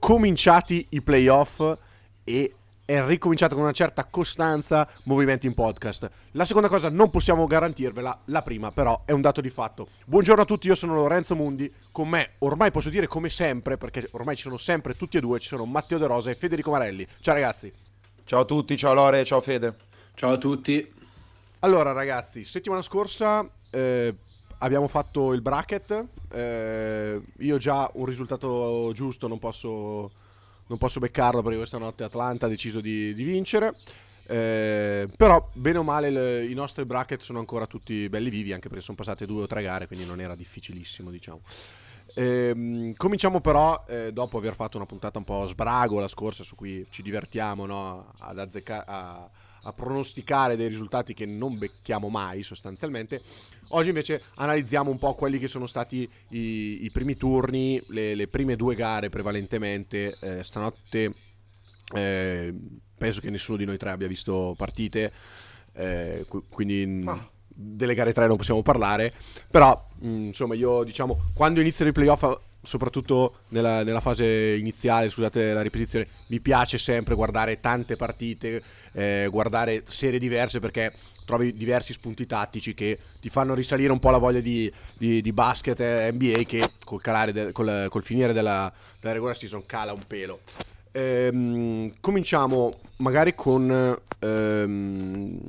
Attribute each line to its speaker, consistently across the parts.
Speaker 1: cominciati i playoff e è ricominciato con una certa costanza movimenti in podcast. La seconda cosa non possiamo garantirvela, la prima però è un dato di fatto. Buongiorno a tutti, io sono Lorenzo Mundi, con me ormai posso dire come sempre, perché ormai ci sono sempre tutti e due, ci sono Matteo De Rosa e Federico Marelli. Ciao ragazzi.
Speaker 2: Ciao a tutti, ciao Lore, ciao Fede.
Speaker 3: Ciao a tutti.
Speaker 1: Allora ragazzi, settimana scorsa eh, abbiamo fatto il bracket, eh, io già un risultato giusto non posso non posso beccarlo perché questa notte Atlanta ha deciso di, di vincere. Eh, però bene o male le, i nostri bracket sono ancora tutti belli vivi anche perché sono passate due o tre gare quindi non era difficilissimo diciamo eh, cominciamo però eh, dopo aver fatto una puntata un po' sbrago la scorsa su cui ci divertiamo no? ad azzecca- a, pronosticare dei risultati che non becchiamo mai sostanzialmente. Oggi invece analizziamo un po' quelli che sono stati i, i primi turni, le, le, prime due gare prevalentemente. Eh, stanotte eh, penso che nessuno di noi tre abbia visto partite, eh, quindi... Ah delle gare 3 non possiamo parlare, però mh, insomma io diciamo quando iniziano i playoff soprattutto nella, nella, fase iniziale, scusate la ripetizione, mi piace sempre guardare tante partite, eh, guardare serie diverse perché trovi diversi spunti tattici che ti fanno risalire un po' la voglia di, di, di basket NBA che col, de, col, col finire della, della regular season cala un pelo. Ehm, cominciamo magari con ehm,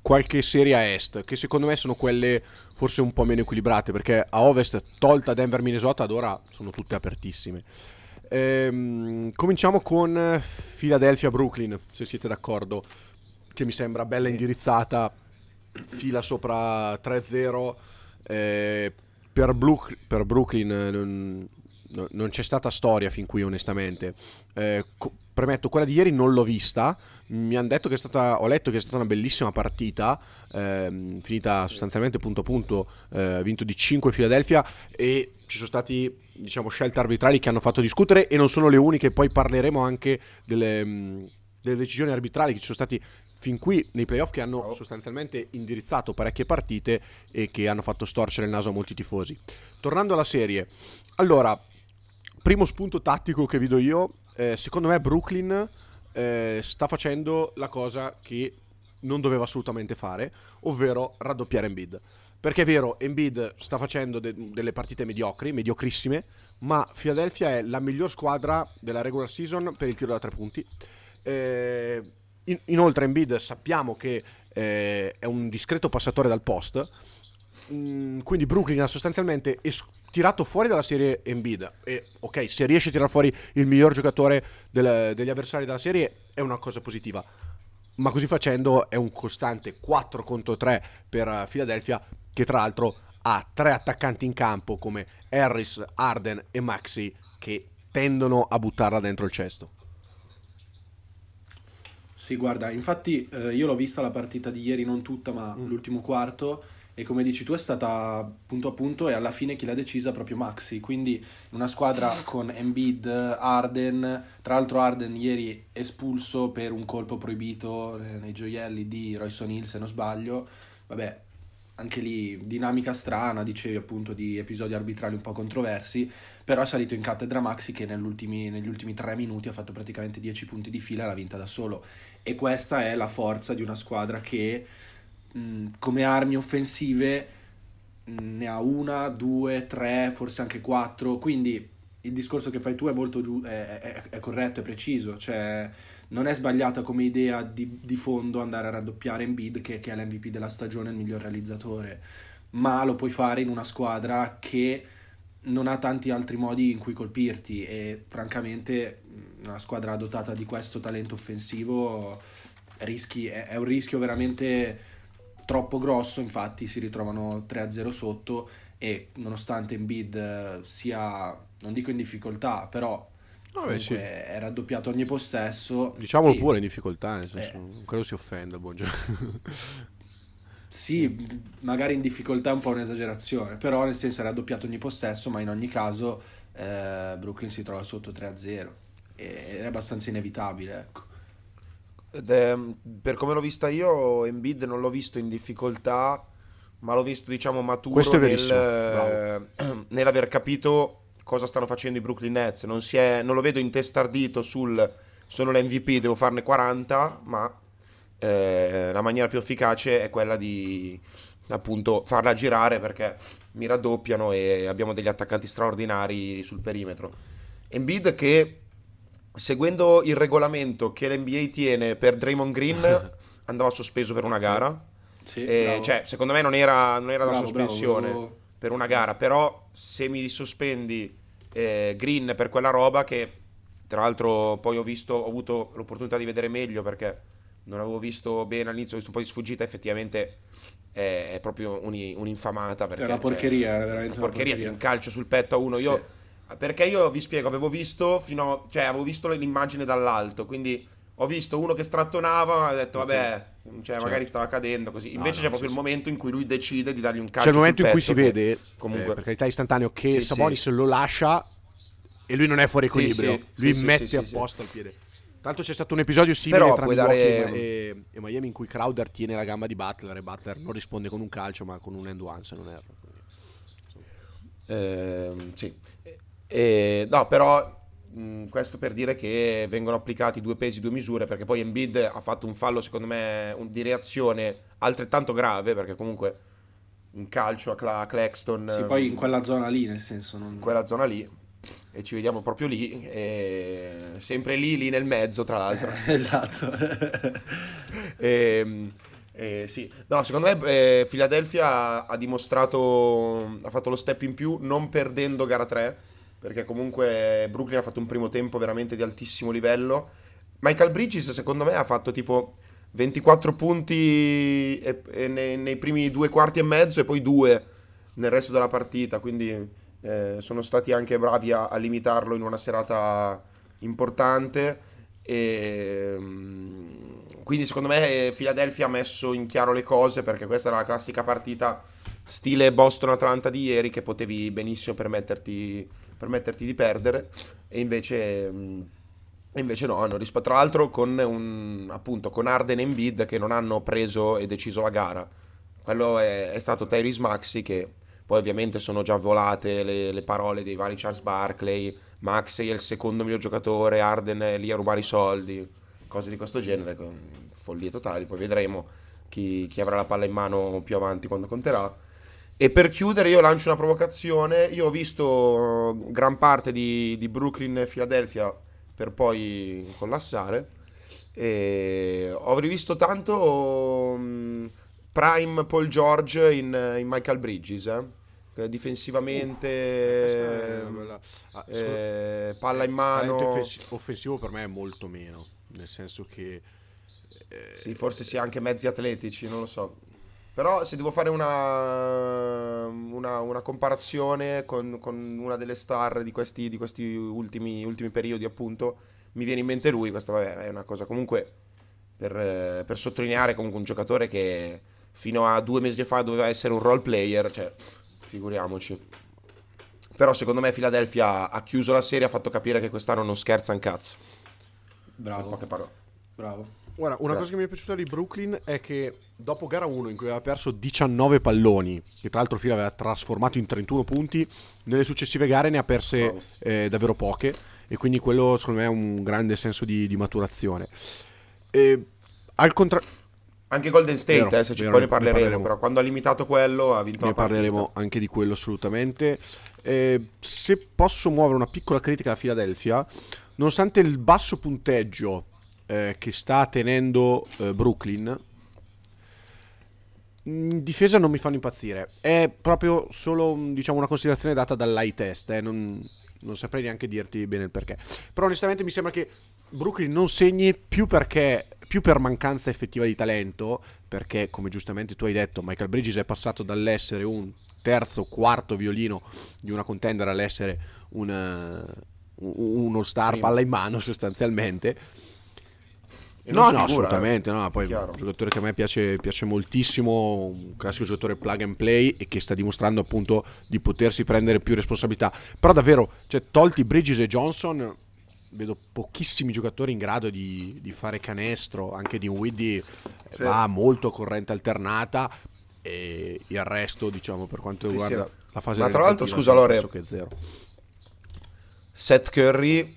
Speaker 1: qualche serie a est, che secondo me sono quelle forse un po' meno equilibrate, perché a ovest, tolta Denver Minnesota, ad ora sono tutte apertissime. Ehm, cominciamo con Philadelphia Brooklyn, se siete d'accordo, che mi sembra bella indirizzata, fila sopra 3-0. Eh, per, Bru- per, Brooklyn non, non, c'è stata storia fin qui onestamente. Eh, co- premetto, quella di ieri non l'ho vista, mi hanno detto che è stata, ho letto che è stata una bellissima partita, ehm, finita sostanzialmente punto a punto, eh, vinto di 5 Philadelphia e ci sono stati diciamo, scelte arbitrali che hanno fatto discutere e non sono le uniche, poi parleremo anche delle, mm, delle decisioni arbitrali che ci sono stati fin qui nei playoff che hanno sostanzialmente indirizzato parecchie partite e che hanno fatto storcere il naso a molti tifosi. Tornando alla serie, allora, primo spunto tattico che vi do io, eh, secondo me Brooklyn eh, sta facendo la cosa che non doveva assolutamente fare, ovvero raddoppiare Embiid. Perché è vero, Embiid sta facendo de- delle partite mediocri, mediocrissime, ma Philadelphia è la miglior squadra della regular season per il tiro da tre punti. Eh, in- inoltre Embiid sappiamo che eh, è un discreto passatore dal post, mm, quindi Brooklyn ha sostanzialmente es- tirato fuori dalla serie Embiid e ok, se riesce a tirare fuori il miglior giocatore del, degli avversari della serie è una cosa positiva. Ma così facendo è un costante 4 contro 3 per Philadelphia che tra l'altro ha tre attaccanti in campo come Harris, Arden e Maxi che tendono a buttarla dentro il cesto.
Speaker 3: Sì, guarda, infatti eh, io l'ho vista la partita di ieri, non tutta, ma mm. l'ultimo quarto e come dici tu è stata punto a punto e alla fine chi l'ha decisa proprio Maxi, quindi una squadra con Embiid, Arden, tra l'altro Arden ieri espulso per un colpo proibito eh, nei gioielli di Royce O'Neill se non sbaglio, vabbè anche lì dinamica strana, dicevi appunto di episodi arbitrali un po' controversi, però è salito in cattedra Maxi che negli ultimi tre minuti ha fatto praticamente 10 punti di fila e l'ha vinta da solo. E questa è la forza di una squadra che mh, come armi offensive mh, ne ha una, due, tre, forse anche quattro, quindi il discorso che fai tu è molto giu- è, è, è corretto, è preciso, cioè non è sbagliata come idea di, di fondo andare a raddoppiare Embiid che, che è l'MVP della stagione, il miglior realizzatore, ma lo puoi fare in una squadra che non ha tanti altri modi in cui colpirti. E francamente una squadra dotata di questo talento offensivo rischi, è, è un rischio veramente troppo grosso, infatti si ritrovano 3-0 sotto e nonostante Embiid eh, sia, non dico in difficoltà, però Vabbè, sì. è raddoppiato ogni possesso.
Speaker 1: Diciamolo sì. pure in difficoltà, nel senso, eh. non credo si offenda, buongiorno.
Speaker 3: sì, magari in difficoltà è un po' un'esagerazione, però nel senso è raddoppiato ogni possesso, ma in ogni caso eh, Brooklyn si trova sotto 3-0 e è abbastanza inevitabile, ecco.
Speaker 2: È, per come l'ho vista io, Embiid non l'ho visto in difficoltà, ma l'ho visto, diciamo, maturo nel, nell'aver capito cosa stanno facendo i Brooklyn Nets, non, si è, non lo vedo intestardito sul sono l'MVP, devo farne 40, ma eh, la maniera più efficace è quella di appunto farla girare perché mi raddoppiano e abbiamo degli attaccanti straordinari sul perimetro. Embiid che seguendo il regolamento che l'NBA tiene per Draymond Green andava sospeso per una gara.
Speaker 3: Sì,
Speaker 2: E,
Speaker 3: bravo.
Speaker 2: cioè, secondo me non era, non era una
Speaker 3: Bravo, bravo,
Speaker 2: sospensione
Speaker 3: volevo-
Speaker 2: per una gara, però se mi sospendi eh, Green per quella roba che tra l'altro poi ho visto, ho avuto l'opportunità di vedere meglio perché non avevo visto bene all'inizio, ho visto un po' di sfuggita, effettivamente è, è proprio un- un'infamata. Perché,
Speaker 3: È una
Speaker 2: cioè,
Speaker 3: porcheria, è veramente
Speaker 2: una
Speaker 3: una
Speaker 2: porcheria,
Speaker 3: porcheria.
Speaker 2: un calcio sul petto a uno. Io, Perché io vi spiego, avevo visto fino a- cioè avevo visto l'immagine dall'alto, quindi ho visto uno che strattonava, ho detto vabbè, cioè, magari stava cadendo così. Invece
Speaker 1: no,
Speaker 2: c'è proprio
Speaker 1: sì,
Speaker 2: il momento in cui lui decide di dargli un
Speaker 1: C'è
Speaker 2: calcio
Speaker 1: il momento in cui si vede,
Speaker 2: comunque
Speaker 1: eh, per carità istantaneo, che
Speaker 2: Sì,
Speaker 1: Sabonis
Speaker 2: sì.
Speaker 1: lo lascia e lui non è fuori equilibrio. lui mette apposta il piede. Tra l'altro c'è stato un episodio simile
Speaker 2: Però
Speaker 1: tra Milwaukee
Speaker 2: dare-
Speaker 1: e, e Miami in cui Crowder tiene la gamba di Butler e Butler non risponde con un calcio ma con un end one se non erro.
Speaker 2: Ehm, sì. E- e- no, però mh, questo per dire che vengono applicati due pesi, due misure, perché poi Embiid ha fatto un fallo, secondo me, un- di reazione altrettanto grave, perché comunque un calcio a, Cla- a Claxton
Speaker 3: Sì, poi in quella zona lì, nel senso, non...
Speaker 2: in quella zona lì, e ci vediamo proprio lì, e sempre lì, lì nel mezzo, tra l'altro.
Speaker 3: esatto.
Speaker 2: Ehm, eh, sì. No, secondo me eh, Philadelphia ha dimostrato, ha fatto lo step in più non perdendo gara 3, perché comunque Brooklyn ha fatto un primo tempo veramente di altissimo livello. Michael Bridges secondo me ha fatto tipo 24 punti e- e nei, nei primi due quarti e mezzo e poi due nel resto della partita, quindi eh, sono stati anche bravi a, a limitarlo in una serata importante. E, mm, quindi secondo me eh, Philadelphia ha messo in chiaro le cose perché questa era la classica partita stile Boston-Atlanta di ieri che potevi benissimo permetterti, permetterti di perdere e invece, mm, e invece no, hanno risp- tra l'altro con, un, appunto, con Arden e Embiid che non hanno preso e deciso la gara. Quello è, è stato Tyrese Maxi che poi ovviamente sono già volate le, le parole dei vari Charles Barkley, Maxey è il secondo miglior giocatore, Arden è lì a rubare i soldi, cose di questo genere, follie totali, poi vedremo chi, chi avrà la palla in mano più avanti quando conterà. E per chiudere io lancio una provocazione, io ho visto eh, gran parte di, di Brooklyn e Philadelphia per poi collassare e ho rivisto tanto mm, Prime Paul George in, in Michael Bridges, eh. Eh, difensivamente,
Speaker 1: Ah,
Speaker 2: eh, palla in
Speaker 1: Talento
Speaker 2: mano.
Speaker 1: offensi- offensivo per me è molto meno, nel senso che eh,
Speaker 2: Sì, forse sia anche mezzi atletici, non lo so. Però se devo fare una, una, una comparazione con, con una delle star di questi, di questi ultimi, ultimi periodi, appunto, mi viene in mente lui. Questa vabbè, è una cosa comunque per, per sottolineare comunque un giocatore che fino a due mesi fa doveva essere un role player, cioè figuriamoci. Però secondo me Philadelphia ha chiuso la serie, ha fatto capire che quest'anno non scherza un cazzo. In
Speaker 3: Bravo,
Speaker 2: poche parole.
Speaker 3: bravo.
Speaker 1: Guarda, una
Speaker 2: Grazie.
Speaker 1: cosa che mi è piaciuta di Brooklyn è che dopo gara 1 in cui aveva perso 19 palloni, che tra l'altro Fila aveva trasformato in 31 punti, nelle successive gare ne ha perse eh, davvero poche e quindi quello secondo me è un grande senso di, di maturazione. E, al contrario,
Speaker 2: Anche Golden State,
Speaker 1: Vero,
Speaker 2: eh, se ci
Speaker 1: vero,
Speaker 2: poi ne
Speaker 1: ne
Speaker 2: parleremo,
Speaker 1: parleremo.
Speaker 2: però quando ha limitato quello ha vinto
Speaker 1: ne
Speaker 2: la partita.
Speaker 1: parleremo anche di quello assolutamente. Eh, se posso muovere una piccola critica a Philadelphia, nonostante il basso punteggio eh, che sta tenendo eh, Brooklyn, in difesa non mi fanno impazzire. È proprio solo diciamo, una considerazione data dall'eye test, eh, non, non saprei neanche dirti bene il perché. Però onestamente mi sembra che Brooklyn non segni più perché più per mancanza effettiva di talento, perché come giustamente tu hai detto, Michael Bridges è passato dall'essere un terzo, quarto violino di una contender all'essere un, eh, un- all-star palla in mano sostanzialmente. No, no,
Speaker 2: figura,
Speaker 1: assolutamente.
Speaker 2: eh.
Speaker 1: No, poi un giocatore che a me piace, piace moltissimo, un classico giocatore plug and play e che sta dimostrando appunto di potersi prendere più responsabilità. Però davvero, cioè, tolti Bridges e Johnson, vedo pochissimi giocatori in grado di, di fare canestro, anche di Widdy
Speaker 2: Sì.
Speaker 1: va molto a corrente alternata e il resto, diciamo, per quanto
Speaker 2: Sì,
Speaker 1: riguarda
Speaker 2: sì.
Speaker 1: la fase
Speaker 2: Ma tra l'altro, scusa, Lore. Seth Curry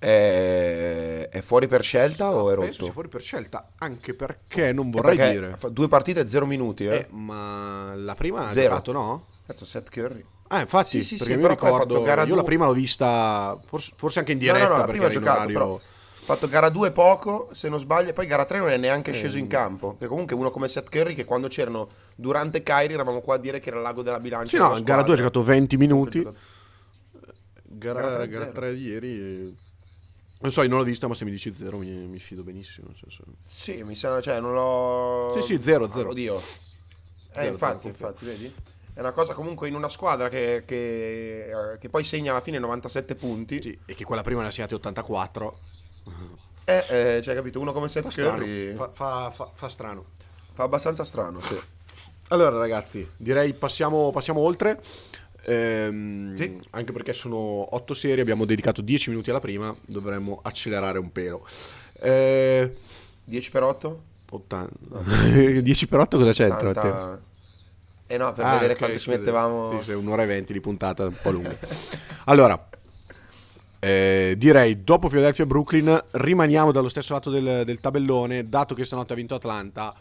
Speaker 2: è, è fuori per scelta o è
Speaker 1: Penso sia
Speaker 2: rotto?
Speaker 1: fuori per scelta, anche perché non vorrei
Speaker 2: Perché
Speaker 1: dire.
Speaker 2: due partite e zero minuti, eh?
Speaker 1: Eh, ma la prima ha
Speaker 2: Zero.
Speaker 1: giocato, no?
Speaker 2: Cazzo, Seth Curry.
Speaker 1: Ah, infatti,
Speaker 2: Sì, sì,
Speaker 1: perché
Speaker 2: sì,
Speaker 1: mi ricordo, io la
Speaker 2: due.
Speaker 1: prima l'ho vista, forse, forse anche in
Speaker 2: No,
Speaker 1: diretta,
Speaker 2: no, no, la
Speaker 1: perché
Speaker 2: prima ha
Speaker 1: era
Speaker 2: giocato,
Speaker 1: orario...
Speaker 2: però fatto gara 2 poco, se non sbaglio, e poi gara 3 non è neanche sceso
Speaker 1: Eh.
Speaker 2: in campo. Che comunque uno come Seth Curry, che quando c'erano durante Kyrie eravamo qua a dire che era l'ago della bilancia.
Speaker 1: Sì, no, gara 2 ha giocato 20 minuti,
Speaker 2: Gara
Speaker 1: gara,
Speaker 2: Gara tre,
Speaker 1: gara
Speaker 2: zero.
Speaker 1: 3 di ieri... Non so, io non l'ho vista, ma se mi dici 0 mi, mi fido benissimo. senso-
Speaker 2: Sì, mi sa, cioè non l'ho...
Speaker 1: Sì, sì, zero, zero.
Speaker 2: Oddio. Eh,
Speaker 1: Zero,
Speaker 2: infatti,
Speaker 1: zero,
Speaker 2: infatti, vedi? È una cosa comunque in una squadra che, che, eh, che poi segna alla fine 97 punti.
Speaker 1: Sì, e che quella prima ne ha segnati 84.
Speaker 2: Eh, eh, cioè, capito, uno come
Speaker 1: Fa
Speaker 2: Seth
Speaker 1: strano,
Speaker 2: Curry fa,
Speaker 1: fa, fa- fa- fa strano.
Speaker 2: abbastanza strano, sì.
Speaker 1: Allora, ragazzi, direi passiamo, passiamo oltre. Ehm,
Speaker 2: Sì.
Speaker 1: Anche perché sono 8 serie, abbiamo dedicato 10 minuti alla prima, dovremmo accelerare un pelo. Eh,
Speaker 2: 10 per 8?
Speaker 1: 80. 10 per 8 cosa c'entra? te?
Speaker 2: 80... Eh no, per
Speaker 1: Ah,
Speaker 2: vedere
Speaker 1: ok,
Speaker 2: quanto ci mettevamo...
Speaker 1: Sì, sì, un'ora e venti di puntata, un po' lunga. allora, eh, direi dopo Philadelphia e Brooklyn rimaniamo dallo stesso lato del, del tabellone, dato che stanotte ha vinto Atlanta,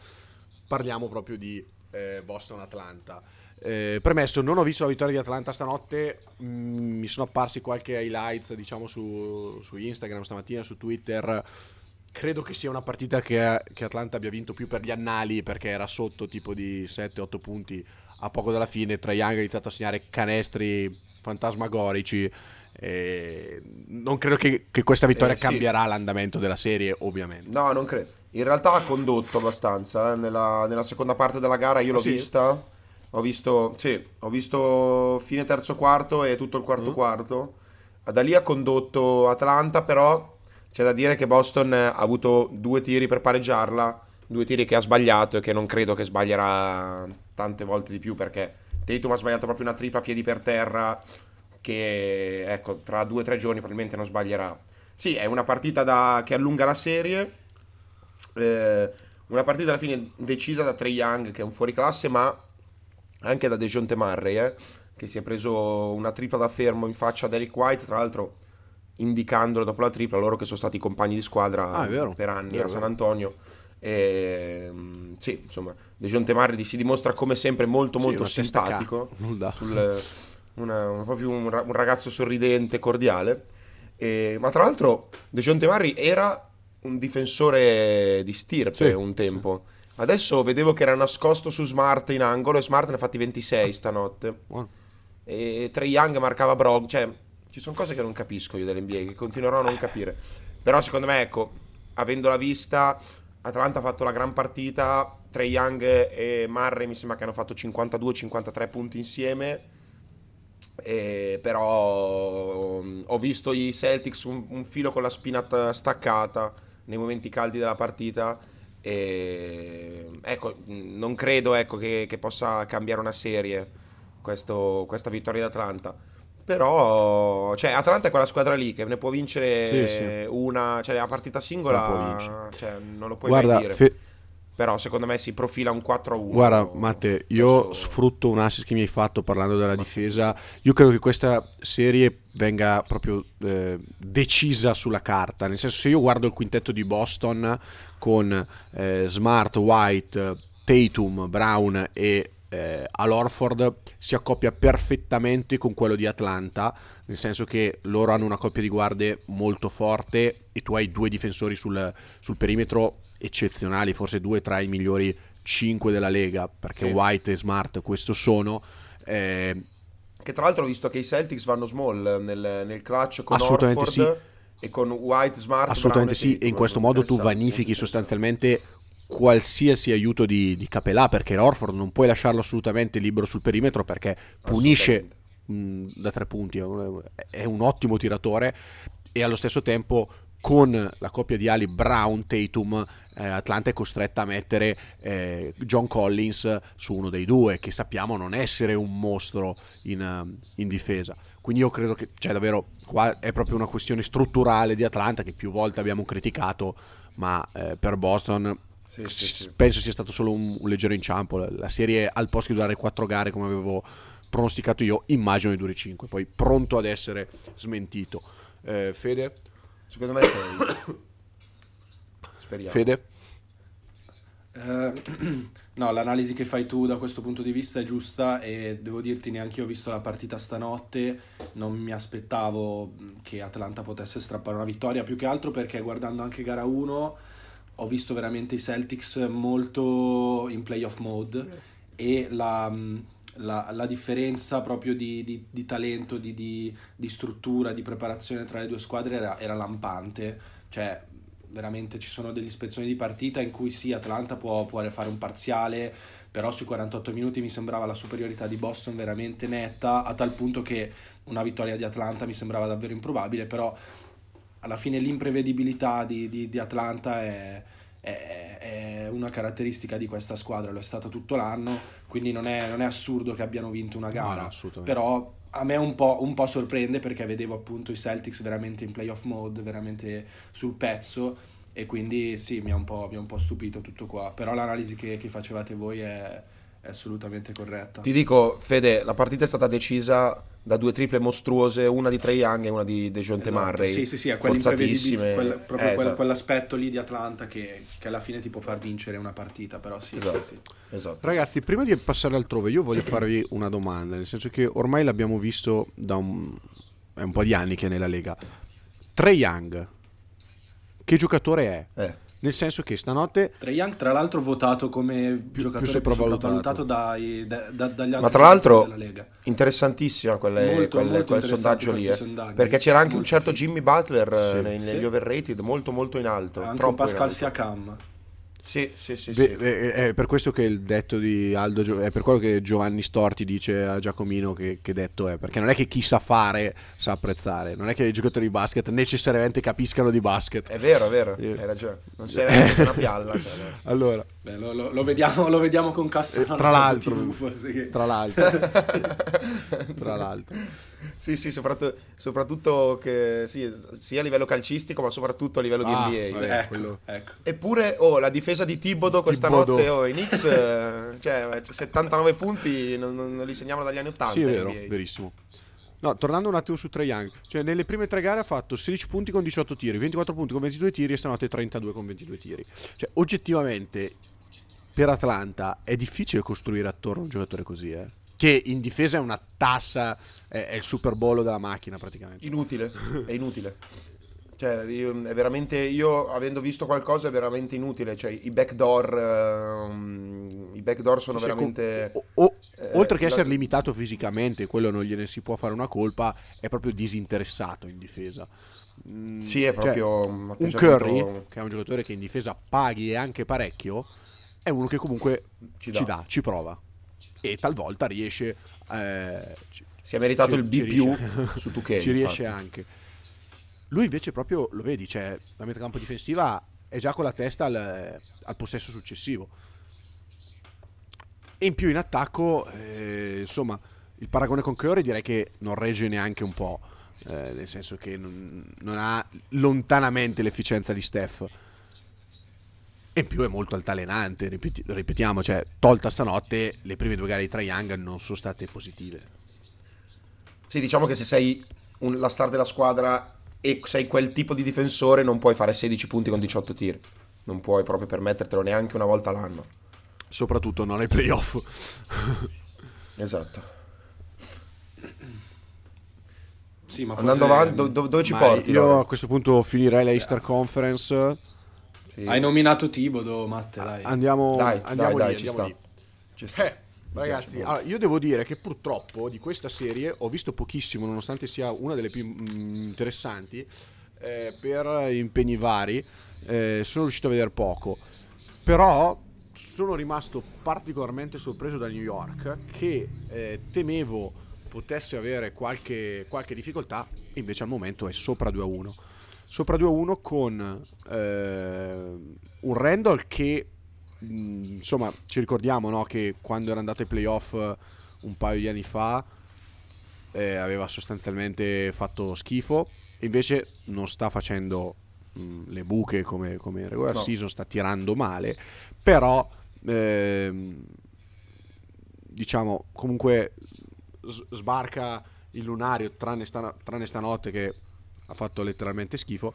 Speaker 1: parliamo proprio di eh, Boston-Atlanta. Eh, premesso, non ho visto la vittoria di Atlanta stanotte, mm, mi sono apparsi qualche highlights diciamo su, su Instagram stamattina, su Twitter. Credo che sia una partita che, che Atlanta abbia vinto più per gli annali perché era sotto tipo di 7-8 punti a poco dalla fine. Trae Young ha iniziato a segnare canestri fantasmagorici. e non credo che, che questa vittoria
Speaker 2: Eh, sì.
Speaker 1: cambierà l'andamento della serie, ovviamente.
Speaker 2: No, non credo. In realtà ha condotto abbastanza. eh, Nella, nella seconda parte della gara io l'ho
Speaker 1: Ah, sì?
Speaker 2: vista. Ho visto, sì, ho visto fine terzo quarto e tutto il quarto
Speaker 1: Mm.
Speaker 2: quarto. Da lì ha condotto Atlanta, però c'è da dire che Boston ha avuto due tiri per pareggiarla, due tiri che ha sbagliato e che non credo che sbaglierà tante volte di più perché Tatum ha sbagliato proprio una tripla a piedi per terra che ecco, tra due o tre giorni probabilmente non sbaglierà. Sì, è una partita da- che allunga la serie. Eh, una partita alla fine decisa da Trey Young, che è un fuoriclasse, ma anche da Dejounte Murray, eh, che si è preso una tripla da fermo in faccia a Derek White, tra l'altro indicandolo dopo la tripla, loro che sono stati compagni di squadra
Speaker 1: Ah, vero.
Speaker 2: per anni
Speaker 1: Vero,
Speaker 2: a San. Antonio. E, mm, sì, insomma, Dejounte Murray si dimostra come sempre molto
Speaker 1: Sì,
Speaker 2: molto
Speaker 1: testa
Speaker 2: simpatico sul- una- una- proprio un, un ragazzo sorridente, cordiale. E- ma tra l'altro, Dejounte Murray era un difensore di stirpe
Speaker 1: Sì,
Speaker 2: un tempo. Adesso vedevo che era nascosto su Smart in angolo e Smart ne ha fatti 26 stanotte.
Speaker 1: Buono.
Speaker 2: E Trey Young marcava Brog. Cioè, ci sono cose che non capisco io dell'NBA, che continuerò a non capire. Però secondo me, ecco, avendola vista, Atlanta ha fatto la gran partita. Trey Young e Murray mi sembra che hanno fatto 52-53 punti insieme. E però mm, ho visto i Celtics un, un filo con la spina t- staccata nei momenti caldi della partita. E ecco, non credo ecco, che, che possa cambiare una serie questo- questa vittoria d'Atlanta. Però, cioè, Atlanta è quella squadra lì che ne può vincere
Speaker 1: Sì, sì.
Speaker 2: una, cioè, la partita singola,
Speaker 1: vincere.
Speaker 2: cioè, non lo puoi
Speaker 1: Guarda,
Speaker 2: mai dire.
Speaker 1: fe-
Speaker 2: Però, secondo me, si profila un 4-1.
Speaker 1: Guarda, Matte, io
Speaker 2: Adesso-
Speaker 1: sfrutto un assist che mi hai fatto parlando della difesa. Io credo che questa serie venga proprio eh, decisa sulla carta. Nel senso, se io guardo il quintetto di Boston con eh, Smart, White, Tatum, Brown e eh, Al Horford si accoppia perfettamente con quello di Atlanta, nel senso che loro hanno una coppia di guardie molto forte e tu hai due difensori sul, sul perimetro eccezionali, forse due tra i migliori 5 della Lega, perché
Speaker 2: Sì.
Speaker 1: White e Smart questo sono. Eh,
Speaker 2: Che tra l'altro ho visto che i Celtics vanno small nel, nel clutch con Orford e con White, Smart,
Speaker 1: assolutamente
Speaker 2: Brown
Speaker 1: sì, e in questo modo tu
Speaker 2: Interessante,
Speaker 1: vanifichi sostanzialmente qualsiasi aiuto di, di Capelà, perché Orford non puoi lasciarlo assolutamente libero sul perimetro perché punisce mh, da tre punti, è un, è un ottimo tiratore e allo stesso tempo con la coppia di ali Brown Tatum eh, Atlanta è costretta a mettere eh, John Collins su uno dei due che sappiamo non essere un mostro in, eh, in difesa quindi io credo che cioè davvero qua è proprio una questione strutturale di Atlanta che più volte abbiamo criticato ma eh, per Boston
Speaker 2: Sì, sì, sì.
Speaker 1: penso sia stato solo un, un leggero inciampo la, la serie al posto di durare quattro gare come avevo pronosticato io, immagino di duri 5, poi pronto ad essere smentito. Eh, Fede?
Speaker 2: Secondo me sei. Speriamo.
Speaker 1: Fede?
Speaker 3: Eh, no, l'analisi che fai tu da questo punto di vista è giusta e devo dirti neanche io ho visto la partita stanotte, non mi aspettavo che Atlanta potesse strappare una vittoria, più che altro perché guardando anche gara 1 ho visto veramente i Celtics molto in playoff mode e la, la, la differenza proprio di, di, di talento, di, di, di struttura, di preparazione tra le due squadre era, era lampante, cioè veramente ci sono delle ispezioni di partita in cui sì, Atlanta può, può fare un parziale, però sui 48 minuti mi sembrava la superiorità di Boston veramente netta, a tal punto che una vittoria di Atlanta mi sembrava davvero improbabile, però alla fine l'imprevedibilità di, di, di Atlanta è, è, è, una caratteristica di questa squadra, lo è stato tutto l'anno, quindi non è, non è assurdo che abbiano vinto una gara,
Speaker 1: no,
Speaker 3: però a me un po', un po' sorprende perché vedevo appunto i Celtics veramente in playoff mode, veramente sul pezzo e quindi sì, mi ha un po', un po stupito tutto qua, però l'analisi che, che facevate voi è, è assolutamente corretta.
Speaker 2: Ti dico, Fede, la partita è stata decisa da due triple mostruose, una di Trey Young e una di Dejounte
Speaker 3: esatto.
Speaker 2: Murray.
Speaker 3: Sì, sì, sì, è
Speaker 2: forzatissime.
Speaker 3: Quel, proprio
Speaker 2: eh,
Speaker 3: quel,
Speaker 2: esatto.
Speaker 3: quell'aspetto lì di Atlanta che, che, alla fine ti può far vincere una partita, però sì.
Speaker 2: Esatto.
Speaker 3: sì,
Speaker 2: esatto.
Speaker 1: Ragazzi, prima di passare altrove, io voglio farvi una domanda, nel senso che ormai l'abbiamo visto da un, è un po' di anni che è nella Lega. Trey Young, che giocatore è?
Speaker 2: Eh.
Speaker 1: Nel senso che stanotte.
Speaker 3: Trae Young, tra l'altro, votato come
Speaker 1: più,
Speaker 3: giocatore
Speaker 1: più sopravvalutato,
Speaker 3: sopravvalutato dai, da, da, dagli altri
Speaker 2: Ma tra l'altro,
Speaker 3: della Lega.
Speaker 2: interessantissima quelle,
Speaker 3: Molto,
Speaker 2: quelle,
Speaker 3: molto
Speaker 2: quel sondaggio lì. Eh.
Speaker 3: sondaggi.
Speaker 2: Perché c'era anche
Speaker 3: Molto
Speaker 2: un certo
Speaker 3: figo.
Speaker 2: Jimmy Butler
Speaker 1: Sì.
Speaker 2: eh,
Speaker 3: Sì.
Speaker 2: negli overrated, molto molto in alto.
Speaker 3: Anche
Speaker 2: troppo
Speaker 3: Pascal
Speaker 2: alto.
Speaker 3: Siakam.
Speaker 2: Sì, sì, sì.
Speaker 1: Beh,
Speaker 2: sì.
Speaker 1: eh, È per questo che il detto di Aldo Gio- è per quello che Giovanni Storti dice a Giacomino che, che detto è perché non è che chi sa fare sa apprezzare non è che i giocatori di basket necessariamente capiscano di basket
Speaker 2: È vero, è vero,
Speaker 1: Eh.
Speaker 2: hai ragione. Non sei neanche una pialla. cioè, no.
Speaker 1: allora
Speaker 3: Beh, lo, lo- lo vediamo, lo vediamo con Cassano.
Speaker 1: Eh, tra l'altro.
Speaker 3: TV, forse che-
Speaker 1: tra l'altro l'altro
Speaker 2: Sì, sì, soprattutto, soprattutto che sì, sia a livello calcistico, ma soprattutto a livello
Speaker 1: Ah,
Speaker 2: di NBA.
Speaker 1: vabbè.
Speaker 3: ecco,
Speaker 1: quello-
Speaker 3: ecco.
Speaker 2: Eppure, oh, la difesa di Thibodeau questa
Speaker 1: Thibodeau.
Speaker 2: notte, oh, i Knicks, eh, cioè, 79 punti non, non- li segniamo dagli anni 80.
Speaker 1: sì è vero
Speaker 2: NBA.
Speaker 1: verissimo No, tornando un attimo su Trae Young, cioè nelle prime tre gare ha fatto 16 punti con 18 tiri, 24 punti con 22 tiri e stanotte 32 con 22 tiri. Cioè, oggettivamente, per Atlanta è difficile costruire attorno a un giocatore così, eh. Che in difesa è una tassa, è, è il super bollo della macchina praticamente.
Speaker 2: Inutile, è inutile. Cioè, io, è veramente, io avendo visto qualcosa è veramente inutile. Cioè, i backdoor, ehm, i backdoor sono
Speaker 1: Cioè,
Speaker 2: veramente...
Speaker 1: o- o-
Speaker 2: eh,
Speaker 1: oltre che
Speaker 2: la-
Speaker 1: essere limitato fisicamente, quello non gliene si può fare una colpa, è proprio disinteressato in difesa. Mm,
Speaker 2: Sì, è
Speaker 1: cioè,
Speaker 2: proprio un
Speaker 1: un Curry, che è un giocatore che in difesa paghi e anche parecchio, è uno che comunque
Speaker 2: Ci
Speaker 1: ci
Speaker 2: dà.
Speaker 1: dà, ci prova. E talvolta riesce... eh,
Speaker 2: Si è meritato
Speaker 1: ci-
Speaker 2: il B
Speaker 1: riesce-
Speaker 2: su 2K.
Speaker 1: ci riesce
Speaker 2: infatti.
Speaker 1: anche. Lui invece proprio, lo vedi, cioè, la metacampo difensiva è già con la testa al, al possesso successivo. E in più in attacco, eh, insomma, il paragone con Curry direi che non regge neanche un po', eh, nel senso che non, non ha lontanamente l'efficienza di Steph. E in più è molto altalenante, ripeti- ripetiamo, cioè, tolta stanotte, le prime due gare di Trae Young non sono state positive.
Speaker 2: Sì, diciamo che se sei un- la star della squadra e sei quel tipo di difensore non puoi fare 16 punti con 18 tiri. Non puoi proprio permettertelo neanche una volta l'anno.
Speaker 1: Soprattutto non ai playoff.
Speaker 2: Esatto.
Speaker 3: Sì, ma
Speaker 2: Andando
Speaker 3: forse-
Speaker 2: avanti, do- do- dove ci
Speaker 1: Ma
Speaker 2: porti?
Speaker 1: Io
Speaker 2: Lore?
Speaker 1: a questo punto finirei la Easter Conference.
Speaker 2: Sì.
Speaker 3: Hai nominato Tibodo, Matte, dai.
Speaker 1: Andiamo,
Speaker 2: Dai,
Speaker 1: andiamo
Speaker 2: dai,
Speaker 1: lì,
Speaker 2: dai, ci
Speaker 1: andiamo
Speaker 2: sta.
Speaker 1: lì.
Speaker 2: Ci sta.
Speaker 1: Eh, ragazzi, allora, io devo dire che purtroppo di questa serie ho visto pochissimo, nonostante sia una delle più mm, interessanti, eh, per impegni vari. eh, sono riuscito a vedere poco. Però sono rimasto particolarmente sorpreso da New York, che eh, temevo potesse avere qualche, qualche difficoltà, invece al momento è sopra 2-1. Sopra 2-1 con eh, un Randall che mh, insomma ci ricordiamo no, che quando era andato ai playoff eh, un paio di anni fa eh, aveva sostanzialmente fatto schifo invece non sta facendo mh, le buche come, come regular
Speaker 2: No.
Speaker 1: season sta tirando male però ehm, diciamo comunque s- sbarca il lunario, tranne, sta- tranne stanotte che ha fatto letteralmente schifo.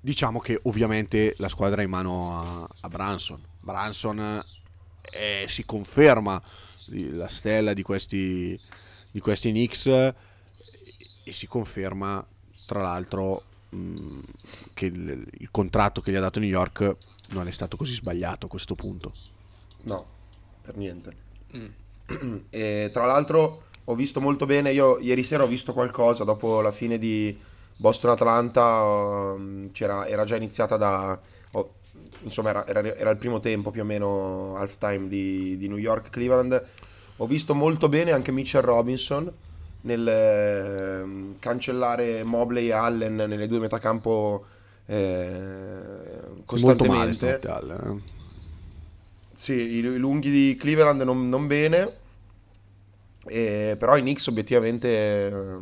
Speaker 1: Diciamo che ovviamente la squadra è in mano a, a Branson. Branson eh, si conferma la stella di questi, di questi Knicks e, e si conferma tra l'altro mh, che il, il contratto che gli ha dato New York non è stato così sbagliato a questo punto.
Speaker 2: No, per niente. E tra l'altro ho visto molto bene, io ieri sera ho visto qualcosa dopo la fine di Boston-Atlanta, um, c'era, era già iniziata da... oh, insomma era, era- era il primo tempo più o meno halftime di, di New York-Cleveland. Ho visto molto bene anche Mitchell Robinson nel ehm, cancellare Mobley e Allen nelle due metacampo eh,
Speaker 1: Molto male
Speaker 2: costantemente.
Speaker 1: stanotte, Al, eh.
Speaker 2: Sì, i, i lunghi di Cleveland non, non bene, e- però i Knicks obiettivamente eh,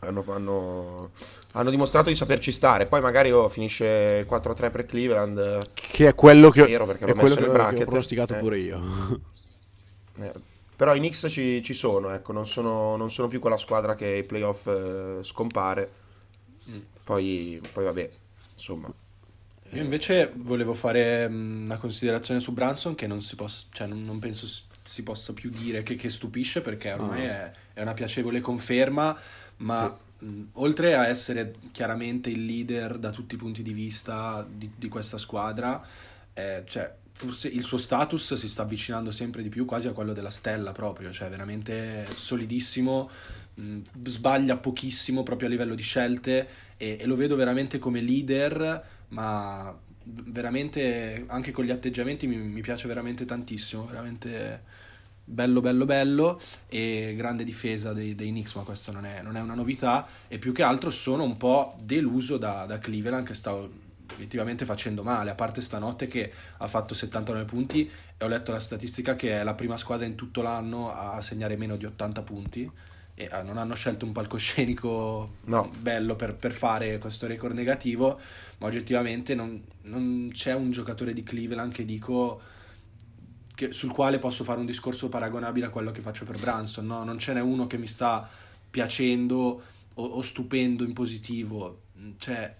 Speaker 2: hanno, hanno- hanno dimostrato di saperci stare. Poi magari oh, finisce 4-3 per Cleveland. eh,
Speaker 1: Che è quello che,
Speaker 2: Spero, perché
Speaker 1: è
Speaker 2: l'ho
Speaker 1: quello
Speaker 2: messo
Speaker 1: che,
Speaker 2: nel
Speaker 1: che ho
Speaker 2: bracket.
Speaker 1: pronosticato
Speaker 2: Eh.
Speaker 1: pure io.
Speaker 2: eh, però i Knicks ci, ci sono, ecco, non sono, non sono più quella squadra che ai playoff eh, scompare. Poi, poi vabbè, insomma.
Speaker 3: Io invece volevo fare mh, una considerazione su Branson che non si possa, cioè non, non penso si possa più dire che, che stupisce perché ormai è, è una piacevole conferma, ma mh, oltre a essere chiaramente il leader da tutti i punti di vista di, di questa squadra, eh, cioè, forse il suo status si sta avvicinando sempre di più quasi a quello della stella proprio, cioè veramente solidissimo, mh, sbaglia pochissimo proprio a livello di scelte e, e lo vedo veramente come leader, ma veramente anche con gli atteggiamenti mi, mi piace veramente tantissimo, veramente bello bello bello e grande difesa dei, dei Knicks, ma questo non è, non è una novità e più che altro sono un po' deluso da, da Cleveland che sta obiettivamente facendo male, a parte stanotte che ha fatto 79 punti e ho letto la statistica che è la prima squadra in tutto l'anno a segnare meno di 80 punti e ah, non hanno scelto un palcoscenico
Speaker 2: No.
Speaker 3: bello per, per fare questo record negativo, ma oggettivamente non, non c'è un giocatore di Cleveland che dico che- sul quale posso fare un discorso paragonabile a quello che faccio per Branson, no? non ce n'è uno che mi sta piacendo o, o stupendo in positivo, cioè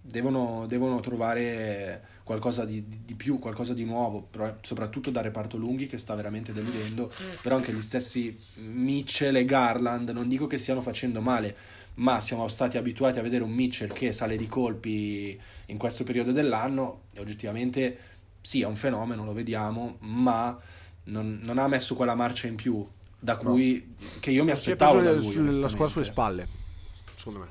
Speaker 3: devono, devono trovare qualcosa di, di- di più, qualcosa di nuovo, però- soprattutto dal reparto lunghi che sta veramente deludendo, però anche gli stessi Mitchell e Garland, non dico che stiano facendo male, ma siamo stati abituati a vedere un Mitchell che sale di colpi in questo periodo dell'anno e oggettivamente sì, è un fenomeno, lo vediamo, ma non, non ha messo quella marcia in più da cui che io mi aspettavo da lui,
Speaker 1: sul- la squadra sulle spalle, secondo me.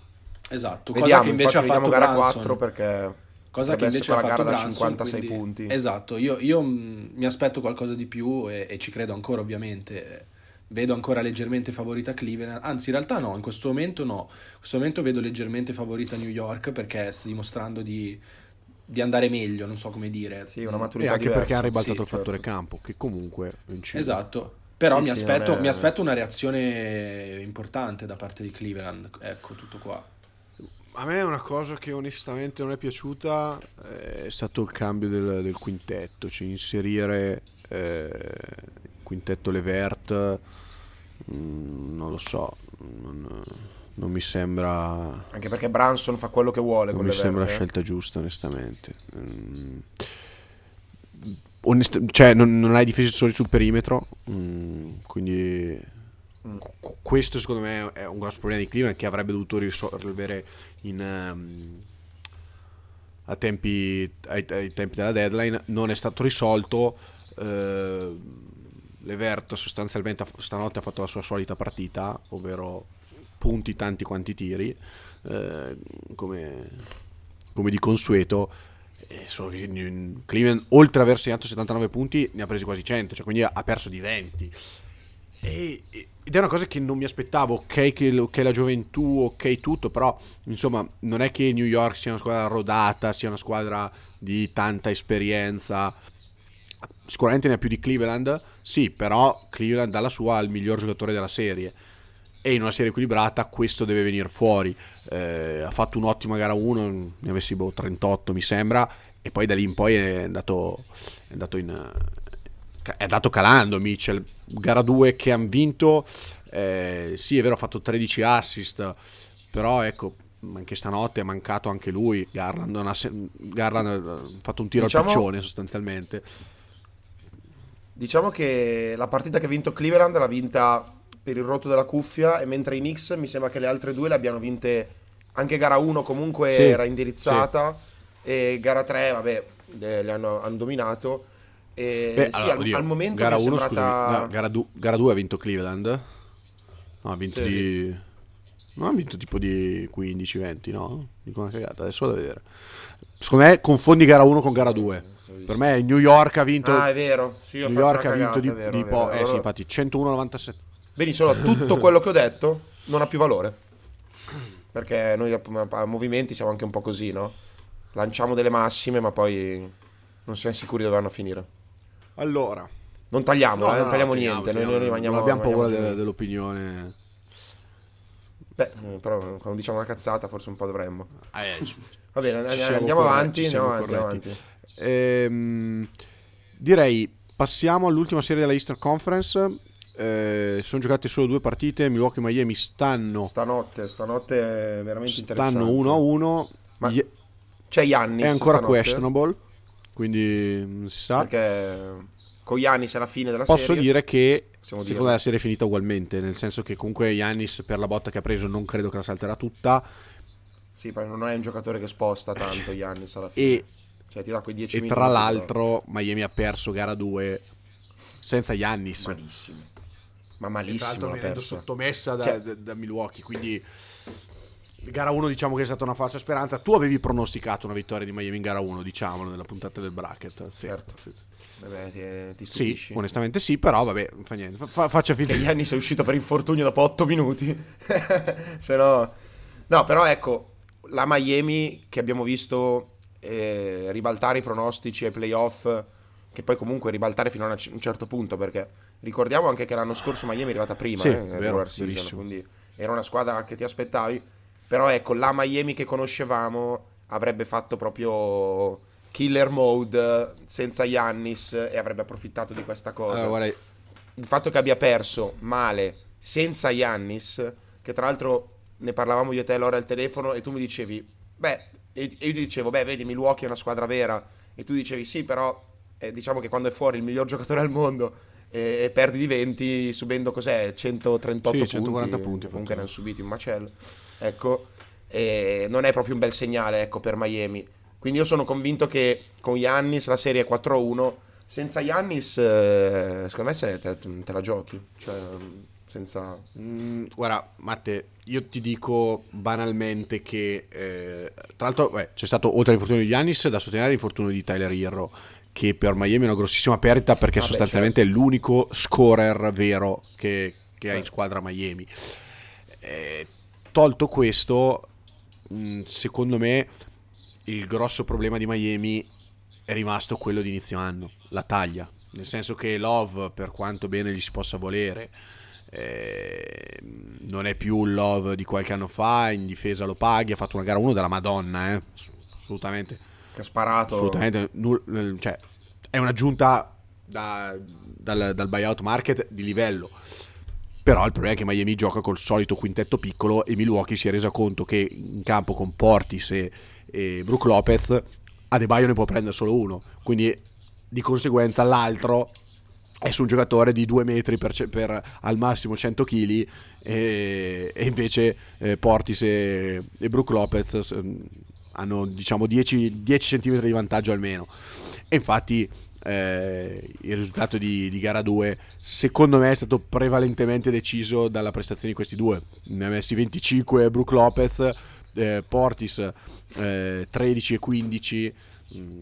Speaker 3: Esatto, cosa
Speaker 2: Vediamo,
Speaker 3: che invece
Speaker 2: infatti
Speaker 3: ha fatto
Speaker 2: gara
Speaker 3: Branson.
Speaker 2: 4 perché
Speaker 3: Cosa che invece ha fatto
Speaker 2: gara da
Speaker 3: Branson,
Speaker 2: 56
Speaker 3: quindi-
Speaker 2: punti.
Speaker 3: Esatto, io, io, mh, mi aspetto qualcosa di più e, e ci credo ancora ovviamente. Vedo ancora leggermente favorita Cleveland, anzi in realtà no, in questo momento no. In questo momento vedo leggermente favorita New York perché sta dimostrando di, di andare meglio, non so come dire.
Speaker 2: Sì, una
Speaker 1: E
Speaker 2: maturità
Speaker 1: anche perché ha
Speaker 2: diversa.
Speaker 1: ribaltato
Speaker 3: sì,
Speaker 1: il fattore
Speaker 2: certo.
Speaker 1: campo, che comunque incide.
Speaker 3: Esatto, però
Speaker 2: Sì,
Speaker 3: mi,
Speaker 2: sì,
Speaker 3: aspetto,
Speaker 2: è-
Speaker 3: mi aspetto una reazione importante da parte di Cleveland, ecco tutto qua.
Speaker 1: A me una cosa che onestamente non è piaciuta eh, è stato il cambio del, del quintetto, cioè inserire eh, il quintetto Levert, mm, non lo so, non, non mi sembra,
Speaker 2: Anche perché Branson fa quello che vuole
Speaker 1: non mi
Speaker 2: le
Speaker 1: sembra la
Speaker 2: verde.
Speaker 1: scelta giusta onestamente. Mm, onest- cioè non, non hai difensori sul perimetro, quindi
Speaker 2: Mm.
Speaker 1: Qu- questo secondo me è un grosso problema di Cleveland che avrebbe dovuto risolvere in, ehm, a tempi, ai, ai tempi della deadline. Non è stato risolto eh, Levert sostanzialmente stanotte ha fatto la sua solita partita ovvero punti tanti quanti tiri eh, come, come di consueto Cleveland oltre ad aver segnato 79 punti ne ha presi quasi 100 cioè quindi ha perso di 20 e- e- ed è una cosa che non mi aspettavo. Ok, che, che la gioventù, ok, tutto, però insomma, non è che New York sia una squadra rodata, sia una squadra di tanta esperienza. Sicuramente ne ha più di Cleveland, sì, però Cleveland dalla sua al miglior giocatore della serie. E in una serie equilibrata questo deve venire fuori. Eh, ha fatto un'ottima gara 1, ne avessi boh, 38 mi sembra, e poi da lì in poi è andato, è andato in, è andato calando Mitchell. Gara 2 che hanno vinto, eh, sì è vero ha fatto 13 assist, però ecco anche stanotte è mancato anche lui. Garland, ha, Garland ha fatto un tiro diciamo, al piccione sostanzialmente.
Speaker 2: Diciamo che la partita che ha vinto Cleveland l'ha vinta per il rotto della cuffia e mentre i Knicks mi sembra che le altre due le abbiano vinte anche gara 1 comunque sì, era indirizzata sì. e gara 3 vabbè le hanno, hanno dominato e Beh, sì, allora, al, oddio, al, momento
Speaker 1: gara
Speaker 2: 1
Speaker 1: sembrata... no, gara, du- gara 2 ha vinto Cleveland no ha vinto sì. di non ha vinto tipo di 15-20 no? dico una cagata adesso vado a vedere secondo me confondi gara 1 con gara 2 per me New York ha vinto
Speaker 2: ah è vero sì,
Speaker 1: New York ha vinto di, vero, di po' eh sì infatti 101-97
Speaker 2: benissimo tutto quello che ho detto non ha più valore perché noi a, a, movimenti siamo anche un po' così, no? Lanciamo delle massime, ma poi non siamo sicuri dove vanno a finire.
Speaker 1: Allora,
Speaker 2: non tagliamo, no, eh, non tagliamo niente, tagliamo, noi non rimaniamo.
Speaker 1: Non abbiamo paura delle, dell'opinione.
Speaker 2: Beh, però quando diciamo una cazzata forse un po' dovremmo.
Speaker 1: Eh,
Speaker 2: Va bene, andiamo avanti, andiamo avanti, andiamo avanti.
Speaker 1: Ehm, direi passiamo all'ultima serie della Eastern Conference eh, sono giocate solo due partite. Milwaukee e Miami stanno.
Speaker 2: Stanotte, stanotte è veramente
Speaker 1: stanno interessante. Stanno 1-1.
Speaker 2: Ma c'è Yannis.
Speaker 1: È ancora stanotte. questionable. Quindi non si sa.
Speaker 2: Perché con Yannis alla fine della
Speaker 1: Posso
Speaker 2: serie.
Speaker 1: Posso dire che secondo me la serie è finita ugualmente. Nel senso che comunque Yannis per la botta che ha preso non credo che la salterà tutta.
Speaker 2: Sì, poi non è un giocatore che sposta tanto Yannis alla fine.
Speaker 1: E,
Speaker 2: cioè, ti dà quei 10
Speaker 1: e
Speaker 2: minuti.
Speaker 1: tra l'altro, però. Miami ha perso gara 2 senza Yannis.
Speaker 2: Malissimo ma malissimo.
Speaker 1: E tra sottomessa da, cioè, da, da, Milwaukee, quindi gara 1 diciamo che è stata una falsa speranza. Tu avevi pronosticato una vittoria di Miami in gara 1, diciamolo, nella puntata del bracket.
Speaker 2: Sì, certo. Sì. Vabbè, ti, ti
Speaker 1: sì, onestamente sì, però vabbè, fa niente. Fa, faccia finta.
Speaker 2: Che Gianni sei uscito per infortunio dopo 8 minuti. Se no... No, però ecco, la Miami che abbiamo visto eh, ribaltare i pronostici ai playoff che poi comunque ribaltare fino a un certo punto, perché ricordiamo anche che l'anno scorso Miami è arrivata prima,
Speaker 1: sì,
Speaker 2: eh, vero, season, quindi era una squadra che ti aspettavi, però ecco, la Miami che conoscevamo avrebbe fatto proprio killer mode senza Yannis e avrebbe approfittato di questa cosa.
Speaker 1: Allora,
Speaker 2: Il fatto che abbia perso male senza Yannis, che tra l'altro ne parlavamo io e te allora al telefono e tu mi dicevi, beh, e io ti dicevo, beh, vedi, Milwaukee è una squadra vera, e tu dicevi sì, però eh, diciamo che quando è fuori il miglior giocatore al mondo e, e perdi di 20 subendo cos'è 138 sì, punti,
Speaker 1: 140 punti
Speaker 2: comunque ne hanno subiti un macello ecco non è proprio un bel segnale ecco, per Miami quindi io sono convinto che con Yannis la serie è 4-1 senza Yannis eh, secondo me te, te, la giochi cioè senza
Speaker 1: mm, guarda Matte io ti dico banalmente che eh, tra l'altro beh, c'è stato oltre all'infortunio di Yannis da sostenere l'infortunio di Tyler Hero che per Miami è una grossissima perdita perché Vabbè, sostanzialmente certo. è l'unico scorer vero che, che certo. ha in squadra Miami. Eh, tolto questo, mh, secondo me il grosso problema di Miami è rimasto quello di inizio anno, la taglia. Nel senso che Love, per quanto bene gli si possa volere, eh, non è più il Love di qualche anno fa, in difesa lo paghi, ha fatto una gara 1 della Madonna, eh, assolutamente
Speaker 2: che ha sparato.
Speaker 1: Assolutamente, null, cioè, è un'aggiunta da, dal, dal buyout market di livello. Però il problema è che Miami gioca col solito quintetto piccolo e Milwaukee si è resa conto che in campo con Portis e, e Brook Lopez Adebayo ne può prendere solo uno. Quindi di conseguenza l'altro è su un giocatore di 2 metri per, per, al massimo 100 kg e, e invece eh, Portis e, e Brook Lopez hanno diciamo 10, 10 cm di vantaggio almeno. E infatti eh, il risultato di, di, gara 2 secondo me è stato prevalentemente deciso dalla prestazione di questi due. Ne ha messi 25 Brook Lopez, eh, Portis eh, 13 e 15.
Speaker 2: Mm.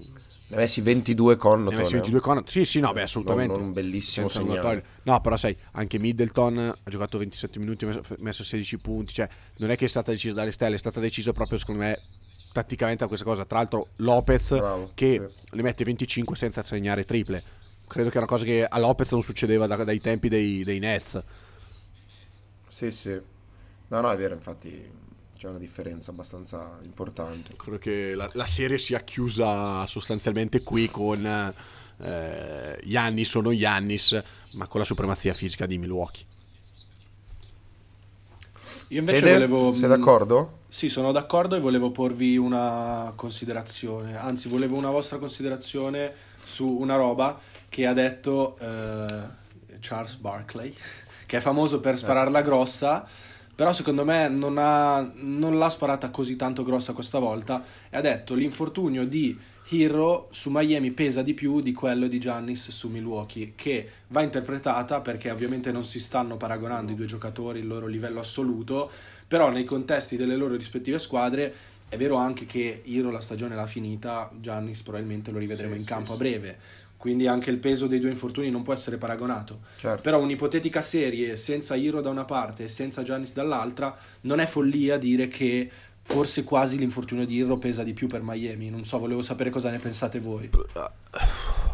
Speaker 2: Ne ha messi 22 con
Speaker 1: Ne ha messi 22 con Sì, sì, no, beh, assolutamente.
Speaker 2: Non, non un bellissimo segnale.
Speaker 1: No, però sai, anche Middleton ha giocato 27 minuti, ha messo 16 punti, cioè non è che è stata decisa dalle stelle, è stata decisa proprio secondo me tatticamente a questa cosa. Tra l'altro Lopez Bravo, che sì. le mette 25 senza segnare triple. Credo che è una cosa che a Lopez non succedeva da, dai tempi dei, dei Nets.
Speaker 2: Sì, sì. No, no, è vero, infatti c'è una differenza abbastanza importante.
Speaker 1: Credo che la, la serie sia chiusa sostanzialmente qui con eh, Giannis o non Giannis, ma con la supremazia fisica di Milwaukee.
Speaker 3: Io invece
Speaker 2: Fede,
Speaker 3: volevo...
Speaker 2: sei d'accordo?
Speaker 3: Sì, sono d'accordo e volevo porvi una considerazione, anzi volevo una vostra considerazione su una roba che ha detto eh, Charles Barkley, che è famoso per spararla grossa, però secondo me non, ha, non l'ha sparata così tanto grossa questa volta e ha detto l'infortunio di Hero su Miami pesa di più di quello di Giannis su Milwaukee, che va interpretata perché ovviamente non si stanno paragonando i due giocatori, il loro livello assoluto, però nei contesti delle loro rispettive squadre è vero anche che Hero la stagione l'ha finita, Giannis probabilmente lo rivedremo
Speaker 2: Sì,
Speaker 3: in campo
Speaker 2: sì.
Speaker 3: a breve, quindi anche il peso dei due infortuni non può essere paragonato.
Speaker 2: Certo.
Speaker 3: Però un'ipotetica serie senza Hero da una parte e senza Giannis dall'altra non è follia dire che forse quasi l'infortunio di Hero pesa di più per Miami. Non so, volevo sapere cosa ne pensate voi.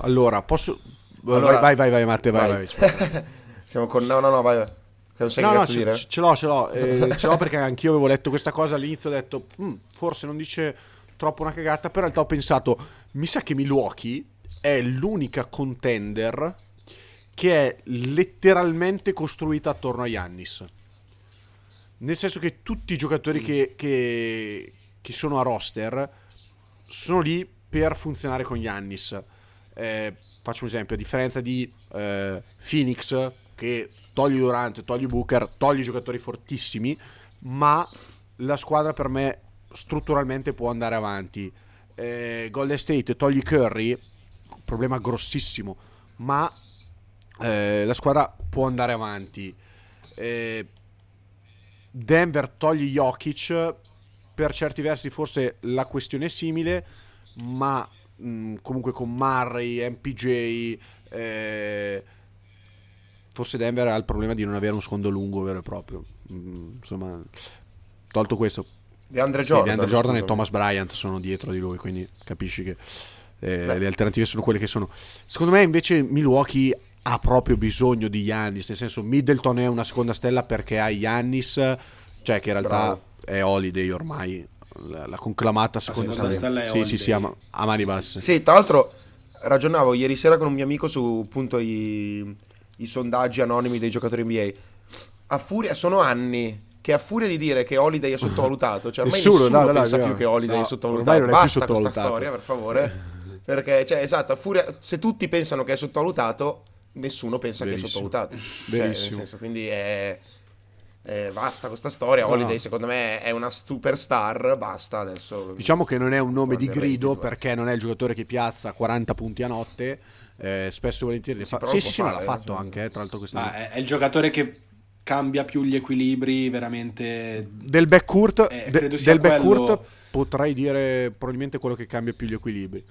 Speaker 1: Allora, posso...
Speaker 2: Allora-
Speaker 1: vai, vai, vai, Matte, vai,
Speaker 2: Vai.
Speaker 1: vai.
Speaker 2: Siamo con... No, no, no, vai. non sai
Speaker 1: No,
Speaker 2: che
Speaker 1: no,
Speaker 2: cazzo
Speaker 1: ce,
Speaker 2: dire?
Speaker 1: ce l'ho, ce l'ho, eh, ce l'ho perché anch'io avevo letto questa cosa all'inizio, ho detto, "Mm, forse non dice troppo una cagata, però in realtà ho pensato, mi sa che Milwaukee è l'unica contender che è letteralmente costruita attorno a Yannis. Nel senso che tutti i giocatori che, che- che sono a roster sono lì per funzionare con Yannis. Eh, faccio un esempio, a differenza di eh, Phoenix, che togli Durant, togli Booker, togli giocatori fortissimi, ma la squadra per me strutturalmente può andare avanti. Eh, Golden State togli Curry, problema grossissimo, ma eh, la squadra può andare avanti. Eh, Denver toglie Jokic, per certi versi forse la questione è simile, ma mh, comunque con Murray, MPJ, eh, forse Denver ha il problema di non avere un secondo lungo vero e proprio. Mm, insomma, tolto questo,
Speaker 2: Di Andre
Speaker 1: sì,
Speaker 2: Jordan.
Speaker 1: DeAndre Jordan e. Thomas Bryant sono dietro di lui, quindi capisci che eh, le alternative sono quelle che sono. Secondo me invece Milwaukee ha proprio bisogno di Yannis, nel senso Middleton è una seconda stella perché ha Yannis, cioè che in realtà
Speaker 2: Bravo.
Speaker 1: è Holiday ormai, la, la conclamata seconda,
Speaker 3: seconda stella è
Speaker 1: Sì, sì, sì, a, a mani basse.
Speaker 2: Sì, tra l'altro ragionavo ieri sera con un mio amico su appunto i, i sondaggi anonimi dei giocatori NBA. A furia, sono anni che a furia di dire che Holiday è sottovalutato, cioè ormai
Speaker 1: Nessuno,
Speaker 2: nessuno,
Speaker 1: no, no, no,
Speaker 2: pensa
Speaker 1: è
Speaker 2: più che Holiday
Speaker 1: No,
Speaker 2: è sottovalutato. Basta questa
Speaker 1: sottovalutato.
Speaker 2: storia, per favore. Perché, cioè, esatto, furia, se tutti pensano che è sottovalutato, nessuno pensa
Speaker 1: Verissimo.
Speaker 2: che è sottovalutato. Cioè, nel
Speaker 1: Verissimo.
Speaker 2: senso, quindi è... è- basta questa storia. Holiday,
Speaker 1: no.
Speaker 2: secondo me, è una superstar. Basta adesso.
Speaker 1: Diciamo che non è un nome di grido
Speaker 2: reddito, eh.
Speaker 1: perché non è il giocatore che piazza 40 punti a notte. eh, spesso e volentieri fa- sì, sì, sì, ma
Speaker 2: fare,
Speaker 1: l'ha
Speaker 2: eh,
Speaker 1: fatto
Speaker 2: cioè.
Speaker 1: anche, eh, tra l'altro questa
Speaker 3: Ma è, è il giocatore che cambia più gli equilibri veramente.
Speaker 1: Del backcourt,
Speaker 3: Eh,
Speaker 1: de- del backcourt
Speaker 3: quello-
Speaker 1: potrei dire probabilmente quello che cambia più gli equilibri.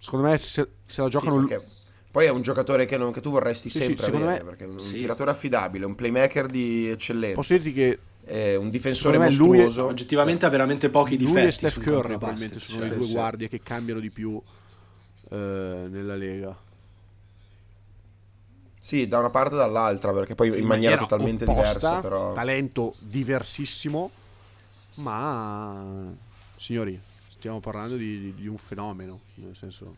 Speaker 1: Secondo me se, se la
Speaker 2: Sì,
Speaker 1: giocano...
Speaker 2: perché poi è un giocatore che, non- che tu vorresti
Speaker 1: Sì, sì,
Speaker 2: sempre
Speaker 1: secondo
Speaker 2: avere,
Speaker 1: me-
Speaker 2: perché è un
Speaker 3: sì.
Speaker 2: tiratore affidabile, un playmaker di eccellenza,
Speaker 1: Posso dirti che
Speaker 2: è un difensore
Speaker 1: lui è-
Speaker 2: mostruoso.
Speaker 3: Oggettivamente ha veramente pochi difetti.
Speaker 1: lui e Steph Curry probabilmente
Speaker 3: basket,
Speaker 1: sono
Speaker 3: cioè.
Speaker 1: le due
Speaker 2: sì.
Speaker 1: guardie che cambiano di più eh, nella Lega.
Speaker 2: Sì, da una parte e dall'altra, perché poi in, maniera, totalmente
Speaker 1: opposta,
Speaker 2: diversa, però...
Speaker 1: Talento diversissimo, ma... Signori, stiamo parlando di, di- un fenomeno, senso...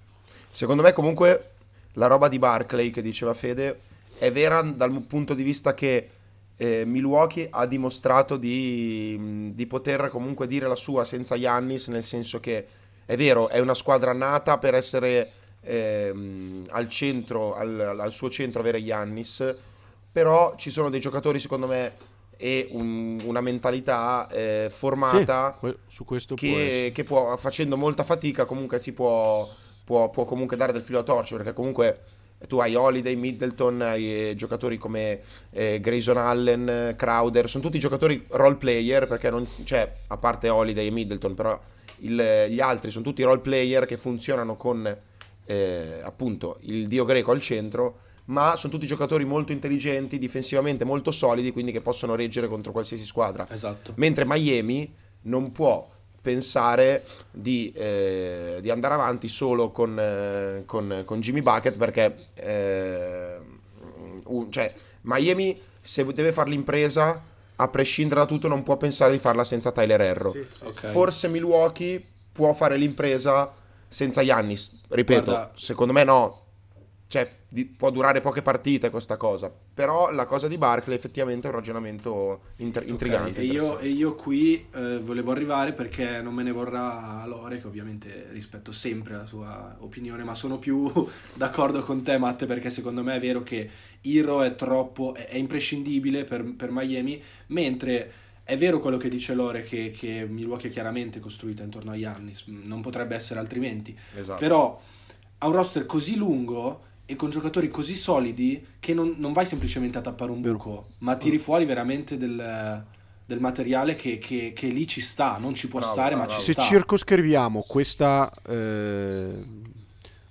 Speaker 2: Secondo me comunque la roba di Barclay che diceva Fede è vera dal punto di vista che eh, Milwaukee ha dimostrato di, di poter comunque dire la sua senza Giannis, nel senso che è vero, è una squadra nata per essere ehm, al centro, al, al suo centro avere Giannis, però ci sono dei giocatori secondo me e un- una mentalità eh, formata
Speaker 1: Sì, su questo
Speaker 2: che, che può, facendo molta fatica, comunque si può, può, può comunque dare del filo a torcere, perché comunque tu hai Holiday, Middleton, hai eh, giocatori come eh, Grayson Allen, Crowder, sono tutti giocatori role player, perché non, cioè, a parte Holiday e Middleton, però il- gli altri sono tutti role player che funzionano con eh, appunto il dio greco al centro, ma sono tutti giocatori molto intelligenti, difensivamente molto solidi, quindi che possono reggere contro qualsiasi squadra.
Speaker 3: Esatto.
Speaker 2: Mentre Miami non può pensare di, eh, di andare avanti solo con, eh, con- con Jimmy Bucket perché eh, un- cioè, Miami se deve fare l'impresa a prescindere da tutto non può pensare di farla senza Tyler Herro.
Speaker 3: Ok.
Speaker 2: Forse Milwaukee può fare l'impresa senza Giannis. Ripeto,
Speaker 3: Guarda-
Speaker 2: secondo me no. Cioè, di- può durare poche partite questa cosa. Però la cosa di Barkley effettivamente è un ragionamento inter- intrigante.
Speaker 3: Ok, e, io, e io qui eh, volevo arrivare perché non me ne vorrà Lore, che ovviamente rispetto sempre la sua opinione, ma sono più d'accordo con te, Matte, perché secondo me è vero che Hero è troppo, è, è imprescindibile per, per Miami, mentre è vero quello che dice Lore, che, che Milwaukee è chiaramente costruita intorno a Giannis, non potrebbe essere altrimenti.
Speaker 2: Esatto.
Speaker 3: Però ha un roster così lungo e con giocatori così solidi che non, non vai semplicemente a tappare un buco, ma tiri fuori veramente del, del materiale che, che- che lì ci sta, non ci può
Speaker 2: Bravo,
Speaker 3: stare, ma
Speaker 2: bravo.
Speaker 3: ci
Speaker 1: Se
Speaker 3: sta.
Speaker 1: circoscriviamo questa... eh,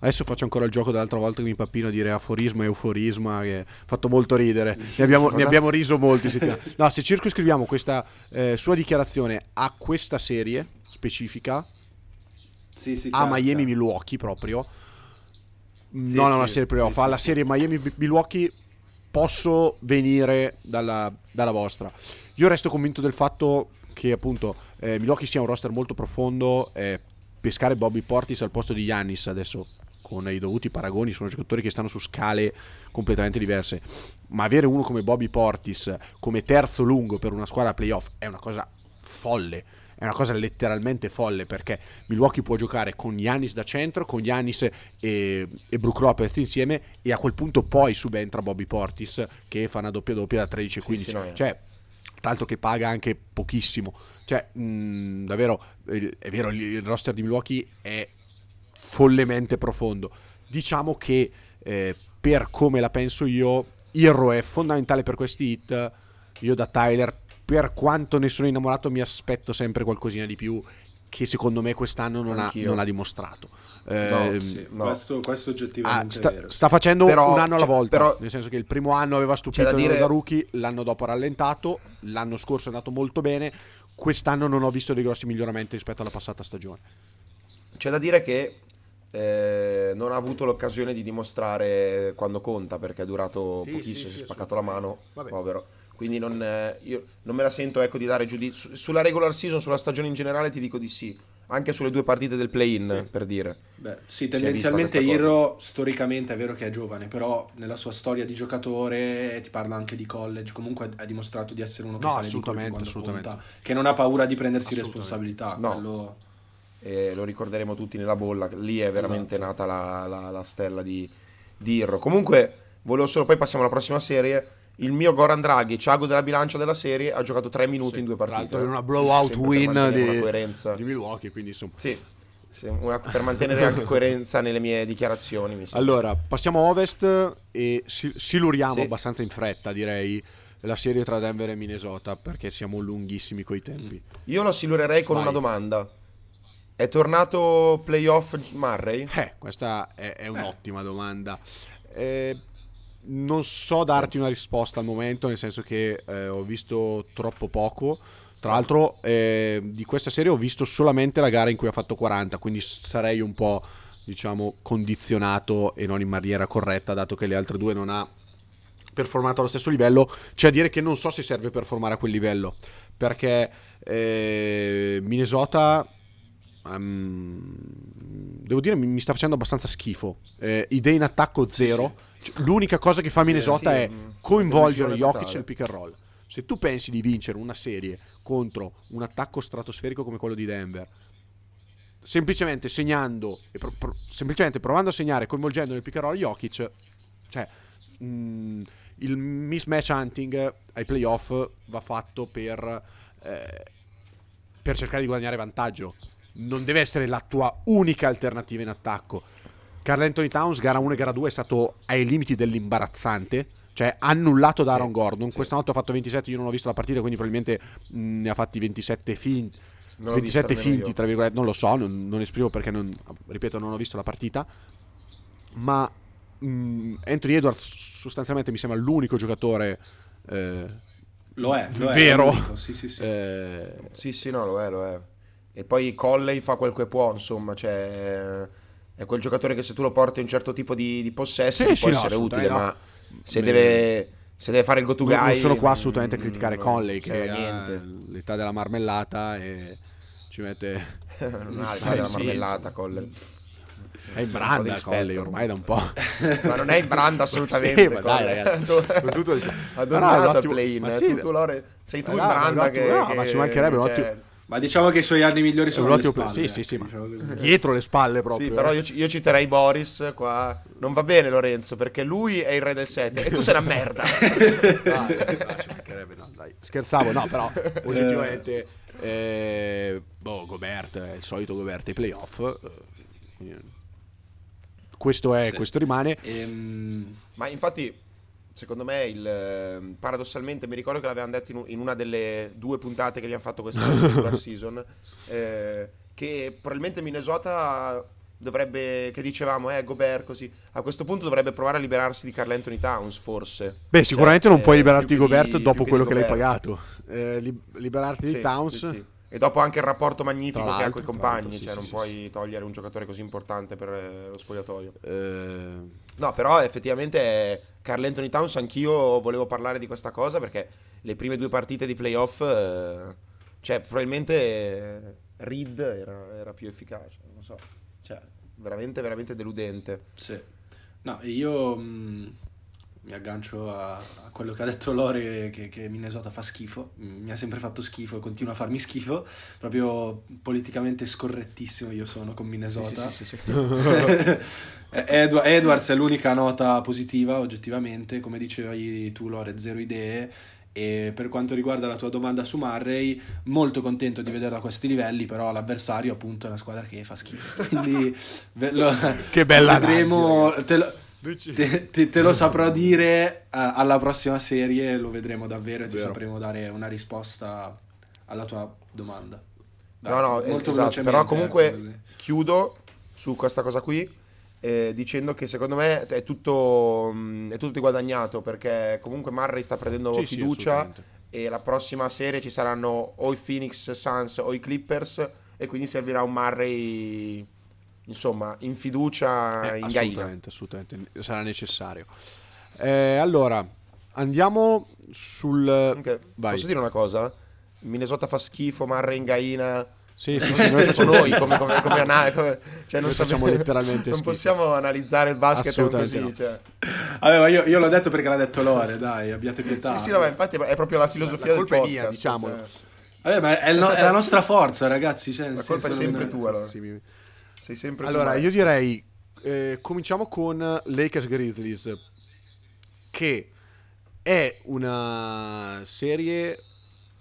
Speaker 1: Adesso faccio ancora il gioco dell'altra volta che mi pappino a dire aforisma e euforisma, che ha fatto molto ridere. Ne abbiamo, ne abbiamo riso molti. No, se circoscriviamo questa eh, sua dichiarazione a questa serie specifica,
Speaker 3: Sì, sì,
Speaker 1: a
Speaker 3: chiaro,
Speaker 1: Miami
Speaker 3: chiaro.
Speaker 1: Milwaukee proprio non a una
Speaker 2: sì,
Speaker 1: serie playoff
Speaker 2: sì,
Speaker 1: alla
Speaker 2: sì,
Speaker 1: serie Miami Milwaukee posso venire dalla, dalla vostra. Io resto convinto del fatto che appunto eh, Milwaukee sia un roster molto profondo eh, pescare Bobby Portis al posto di Giannis adesso con i dovuti paragoni sono giocatori che stanno su scale completamente diverse. Ma avere uno come Bobby Portis come terzo lungo per una squadra playoff è una cosa folle è una cosa letteralmente folle perché Milwaukee può giocare con Giannis da centro, con Giannis e, e Brook Lopez insieme e a quel punto poi subentra Bobby Portis che fa una doppia doppia da 13 e
Speaker 2: Sì,
Speaker 1: 15.
Speaker 2: sì, no, eh.
Speaker 1: cioè, tanto che paga anche pochissimo. Cioè, mh, davvero, eh, è vero, il- roster di Milwaukee è follemente profondo. Diciamo che eh, per come la penso io, Hero è fondamentale per questi hit. Io da Tyler, per quanto ne sono innamorato, mi aspetto sempre qualcosina di più che secondo me quest'anno non, ha, non ha dimostrato.
Speaker 2: No,
Speaker 1: Ehm,
Speaker 3: Sì,
Speaker 2: No.
Speaker 3: questo, questo
Speaker 1: ah,
Speaker 3: oggettivamente
Speaker 1: sta,
Speaker 3: è vero.
Speaker 1: sta facendo
Speaker 2: Però,
Speaker 1: un anno alla volta,
Speaker 2: però-
Speaker 1: nel senso che il primo anno aveva stupito
Speaker 2: dire-
Speaker 1: da rookie, l'anno dopo ha rallentato, l'anno scorso è andato molto bene, quest'anno non ho visto dei grossi miglioramenti rispetto alla passata stagione.
Speaker 2: C'è da dire che eh, non ha avuto l'occasione di dimostrare quando conta perché è durato
Speaker 1: Sì,
Speaker 2: pochissimo,
Speaker 1: sì,
Speaker 2: si
Speaker 1: sì,
Speaker 2: è spaccato la mano, povero. Quindi non, eh, io non me la sento ecco, di dare giudizio. Sulla regular season, sulla stagione in generale ti dico di sì. Anche sulle due partite del play-in, per dire.
Speaker 3: Beh, sì, tendenzialmente. Hero storicamente è vero che è giovane, però nella sua storia di giocatore ti parla anche di college, comunque ha dimostrato di essere uno che
Speaker 1: No,
Speaker 3: sale
Speaker 1: assolutamente,
Speaker 3: quando
Speaker 1: assolutamente.
Speaker 3: conta, che non ha paura di prendersi responsabilità.
Speaker 2: No.
Speaker 3: quello-
Speaker 2: E lo ricorderemo tutti nella bolla. Lì è veramente
Speaker 3: Esatto.
Speaker 2: nata la, la- la stella di, di Irro. Comunque, volevo solo, poi passiamo alla prossima serie. Il mio Goran Draghi, Ciago della bilancia della serie, ha giocato tre minuti in due partite.
Speaker 1: in una blowout win
Speaker 2: mantenere una
Speaker 1: di,
Speaker 2: coerenza.
Speaker 1: di Milwaukee, quindi insomma.
Speaker 2: Sì, sì, una- per mantenere anche coerenza nelle mie dichiarazioni.
Speaker 1: Allora, passiamo a ovest e si- siluriamo
Speaker 2: Sì.
Speaker 1: abbastanza in fretta, direi, la serie tra Denver e Minnesota, perché siamo lunghissimi coi tempi.
Speaker 2: Io lo silurerei con
Speaker 1: Vai.
Speaker 2: una domanda. È tornato playoff Murray?
Speaker 1: Eh, questa è, è un'ottima domanda. Eh, non so darti una risposta al momento, nel senso che eh, ho visto troppo poco. Tra l'altro, eh, di questa serie ho visto solamente la gara in cui ha fatto 40, quindi sarei un po', diciamo, condizionato e non in maniera corretta, dato che le altre due non ha performato allo stesso livello. C'è a dire che non so se serve performare a quel livello, perché eh, Minnesota ehm, devo dire mi, mi sta facendo abbastanza schifo. Eh, idee in attacco zero. Cioè, l'unica cosa che fa Minnesota
Speaker 2: sì,
Speaker 1: è
Speaker 2: mm,
Speaker 1: coinvolgere Jokic nel pick and roll. Se tu pensi di vincere una serie contro un attacco stratosferico come quello di Denver, semplicemente segnando, pro- pro- semplicemente provando a segnare, coinvolgendo nel pick and roll Jokic, cioè mm, il mismatch hunting ai playoff va fatto per, eh, per cercare di guadagnare vantaggio. Non deve essere la tua unica alternativa in attacco. Carl Anthony Towns, gara 1 e gara 2, è stato ai limiti dell'imbarazzante. Cioè, annullato da
Speaker 2: Sì,
Speaker 1: Aaron Gordon.
Speaker 2: sì.
Speaker 1: Questa notte ha fatto 27. Io non ho visto la partita, quindi probabilmente mh, ne ha fatti 27 finti.
Speaker 2: Non l'ho vista
Speaker 1: 27
Speaker 2: nemmeno
Speaker 1: finti,
Speaker 2: io.
Speaker 1: tra virgolette, non lo so, non, non esprimo perché, non, ripeto, non ho visto la partita. Ma mh, Anthony Edwards sostanzialmente mi sembra l'unico giocatore eh,
Speaker 3: Lo è, lo
Speaker 1: vero.
Speaker 3: è sì, sì, sì.
Speaker 1: eh,
Speaker 2: Sì, sì, no, lo è, lo è. E poi Colley fa quel che può, insomma, cioè è quel giocatore che se tu lo porti un certo tipo di, di possesso
Speaker 1: Sì, sì,
Speaker 2: può
Speaker 1: no,
Speaker 2: essere utile,
Speaker 1: assolutamente
Speaker 2: ma
Speaker 1: no.
Speaker 2: se deve, se deve fare il go-to
Speaker 1: non,
Speaker 2: guy...
Speaker 1: non sono qua
Speaker 2: mm,
Speaker 1: assolutamente a criticare
Speaker 2: non
Speaker 1: Conley che
Speaker 2: a
Speaker 1: ha l'età della marmellata e ci mette
Speaker 2: ha l'età
Speaker 1: Eh,
Speaker 2: della
Speaker 1: sì,
Speaker 2: marmellata, Colley.
Speaker 1: È in
Speaker 2: Un
Speaker 1: branda Colli ormai da un po'.
Speaker 2: Ma non è in branda assolutamente.
Speaker 1: Sì, ma dai, ragazzi,
Speaker 2: Ha
Speaker 1: con tutto il-
Speaker 2: ha
Speaker 1: no, un
Speaker 2: play-in.
Speaker 1: ma
Speaker 2: tu,
Speaker 1: sì,
Speaker 2: tu, Lore, sei tu
Speaker 1: ma
Speaker 2: in
Speaker 1: no, un
Speaker 2: branda
Speaker 1: ottimo-
Speaker 2: che,
Speaker 1: no,
Speaker 2: che-
Speaker 1: ma ci mancherebbe, un
Speaker 2: cioè,
Speaker 1: ottimo-
Speaker 3: Ma diciamo che i suoi anni migliori sono
Speaker 1: ottimo
Speaker 3: spalle.
Speaker 1: Sì, sì, sì, ma
Speaker 3: diciamo così.
Speaker 1: dietro le spalle proprio.
Speaker 2: Sì, però io, ci- io citerei Boris qua. Non va bene Lorenzo, perché lui è il re del 7 e tu sei una merda.
Speaker 1: Mancherebbe, no, dai. Scherzavo, no, però oggettivamente eh, boh, Gobert è il solito Gobert ai playoff. eh, questo è,
Speaker 3: Sì.
Speaker 1: questo rimane.
Speaker 3: Ehm,
Speaker 2: Ma infatti, secondo me, il, eh, paradossalmente, mi ricordo che l'avevamo detto in, in una delle due puntate che abbiamo fatto quest'anno di regular season, eh, che probabilmente Minnesota dovrebbe, che dicevamo, eh, Gobert così, a questo punto dovrebbe provare a liberarsi di Carl Anthony Towns, forse.
Speaker 1: Beh, sicuramente
Speaker 2: Cioè,
Speaker 1: non puoi
Speaker 2: eh,
Speaker 1: liberarti di
Speaker 2: che
Speaker 1: Gobert
Speaker 2: di-
Speaker 1: dopo
Speaker 2: che
Speaker 1: quello
Speaker 2: di
Speaker 1: che l'hai pagato. Eh, li- liberarti di
Speaker 2: Sì,
Speaker 1: Towns.
Speaker 2: sì, sì. E dopo anche il rapporto magnifico che ha con i compagni,
Speaker 1: sì,
Speaker 2: cioè
Speaker 1: sì,
Speaker 2: non
Speaker 1: sì,
Speaker 2: puoi togliere un giocatore così importante per eh, lo spogliatoio.
Speaker 1: Eh,
Speaker 2: No, però effettivamente Carl Anthony Towns anch'io volevo parlare di questa cosa perché le prime due partite di playoff, eh, cioè probabilmente eh, Reed era, era più efficace, non lo so, cioè veramente, veramente deludente.
Speaker 3: Sì. No, io mh, mi aggancio a, a quello che ha detto Lore che, che Minnesota fa schifo. Mi ha sempre fatto schifo e continua a farmi schifo. Proprio politicamente scorrettissimo io sono con Minnesota.
Speaker 2: Sì, sì, sì, sì.
Speaker 3: Eh, Edwa- Edwards è l'unica nota positiva, oggettivamente. Come dicevi tu, Lore, zero idee. E per quanto riguarda la tua domanda su Murray, molto contento di vederlo a questi livelli, però l'avversario appunto è una squadra che fa schifo. Quindi ve- lo-
Speaker 1: Che bella
Speaker 3: vedremo,
Speaker 1: analisi,
Speaker 3: te lo, te, te- te lo saprò dire eh, alla prossima serie, lo vedremo davvero e ti
Speaker 1: Vero.
Speaker 3: sapremo dare una risposta alla tua domanda. Dai,
Speaker 2: No, no,
Speaker 3: molto
Speaker 2: esatto, però comunque
Speaker 3: ecco,
Speaker 2: chiudo su questa cosa qui eh, dicendo che secondo me è tutto, mh, è tutto guadagnato perché comunque Murray sta prendendo
Speaker 1: Sì, sì,
Speaker 2: fiducia
Speaker 1: assolutamente.
Speaker 2: e la prossima serie ci saranno o i Phoenix Suns o i Clippers e quindi servirà un Murray insomma in fiducia
Speaker 1: Eh,
Speaker 2: in gaina.
Speaker 1: assolutamente, assolutamente, sarà necessario. Eh, allora, andiamo sul... Vai.
Speaker 2: posso dire una cosa? Minnesota fa schifo, Murray in gaina.
Speaker 1: Sì, sì, sì, noi
Speaker 2: siamo
Speaker 1: facciamo,
Speaker 2: noi come, come, come, ana- come- cioè non, sappiamo-
Speaker 1: letteralmente
Speaker 2: non
Speaker 1: schifo.
Speaker 2: possiamo analizzare il basket
Speaker 1: Assolutamente
Speaker 2: così
Speaker 1: no.
Speaker 2: cioè.
Speaker 3: Vabbè, ma io, io l'ho detto perché l'ha detto Lore, dai, abbiate pietà.
Speaker 2: sì sì no ma infatti è proprio la filosofia
Speaker 1: La colpa
Speaker 2: del
Speaker 1: è mia,
Speaker 2: podcast
Speaker 1: diciamolo.
Speaker 2: cioè.
Speaker 3: Vabbè, ma è, no- è la nostra forza, ragazzi. Cioè,
Speaker 2: La colpa è sempre
Speaker 3: non-
Speaker 2: tua allora.
Speaker 1: Sì, mi-
Speaker 2: sei sempre
Speaker 1: Allora, io direi, eh, cominciamo con Lakers Grizzlies, che è una serie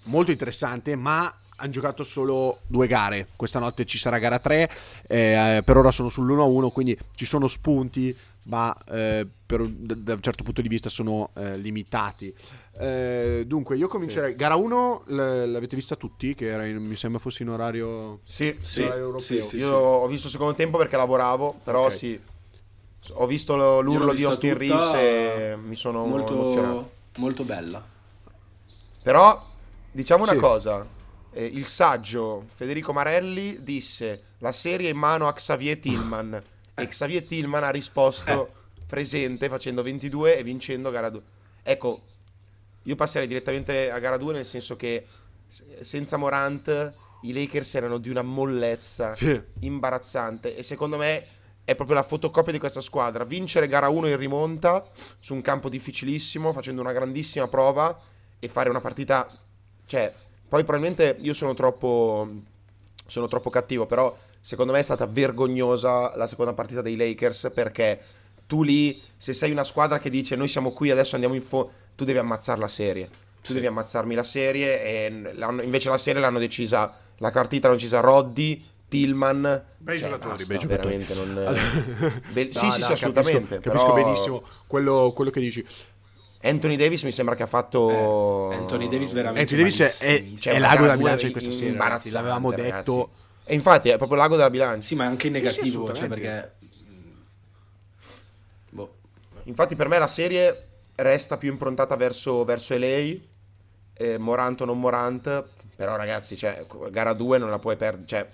Speaker 1: molto interessante, ma hanno giocato solo due gare. Questa notte ci sarà gara 3, eh, per ora sono sull'1-1, quindi ci sono spunti, ma eh, per da un certo punto di vista sono eh, limitati. Eh, dunque, io comincerei. Gara 1 l- l'avete vista tutti, che era in- mi sembra fosse in orario...
Speaker 2: sì,
Speaker 3: Sì,
Speaker 2: sì.
Speaker 1: europeo.
Speaker 3: sì, sì,
Speaker 2: io
Speaker 3: sì.
Speaker 2: ho visto il secondo tempo perché lavoravo però
Speaker 1: Ok.
Speaker 2: sì ho visto lo- l'urlo di Austin Reeves e mi sono emozionato
Speaker 3: molto, molto bella.
Speaker 2: Però diciamo una
Speaker 1: Sì.
Speaker 2: cosa, eh, il saggio Federico Marelli disse la serie è in mano a Xavier Tillman e Xavier Tillman ha risposto presente facendo 22 e vincendo gara 2. Ecco, io passerei direttamente a gara 2 nel senso che senza Morant i Lakers erano di una mollezza
Speaker 1: Sì.
Speaker 2: imbarazzante e secondo me è proprio la fotocopia di questa squadra. Vincere gara 1 in rimonta su un campo difficilissimo, facendo una grandissima prova e fare una partita... Cioè, poi probabilmente io sono troppo, sono troppo cattivo, però secondo me è stata vergognosa la seconda partita dei Lakers perché tu lì, se sei una squadra che dice noi siamo qui, adesso andiamo in fondo, tu devi ammazzare la serie. Tu
Speaker 3: Sì.
Speaker 2: devi ammazzarmi la serie e invece la serie l'hanno decisa, la partita l'hanno decisa Roddy, Tillman.
Speaker 1: Bei
Speaker 2: Cioè,
Speaker 1: giocatori,
Speaker 2: basta,
Speaker 1: bei giocatori.
Speaker 2: veramente non...
Speaker 1: Allora-
Speaker 2: Be-
Speaker 1: No,
Speaker 2: sì, sì,
Speaker 1: no,
Speaker 2: sì,
Speaker 1: capisco-
Speaker 2: assolutamente.
Speaker 1: Capisco,
Speaker 2: però
Speaker 1: benissimo quello, quello che dici.
Speaker 2: Anthony Davis mi sembra che ha fatto...
Speaker 3: Eh, Anthony Davis veramente
Speaker 1: Anthony Davis è,
Speaker 3: malissimo.
Speaker 1: è
Speaker 2: Cioè,
Speaker 1: l'ago della
Speaker 2: due
Speaker 1: bilancia in questa serie. ragazzi, L'avevamo
Speaker 2: ragazzi.
Speaker 1: detto.
Speaker 2: E infatti è proprio l'ago della bilancia.
Speaker 3: Sì, ma anche in
Speaker 1: Sì, sì,
Speaker 3: negativo, cioè perché...
Speaker 2: Infatti per me la serie resta più improntata verso, verso LA, eh, Morant o non Morant, però ragazzi, cioè, gara 2 non la puoi perdere, cioè,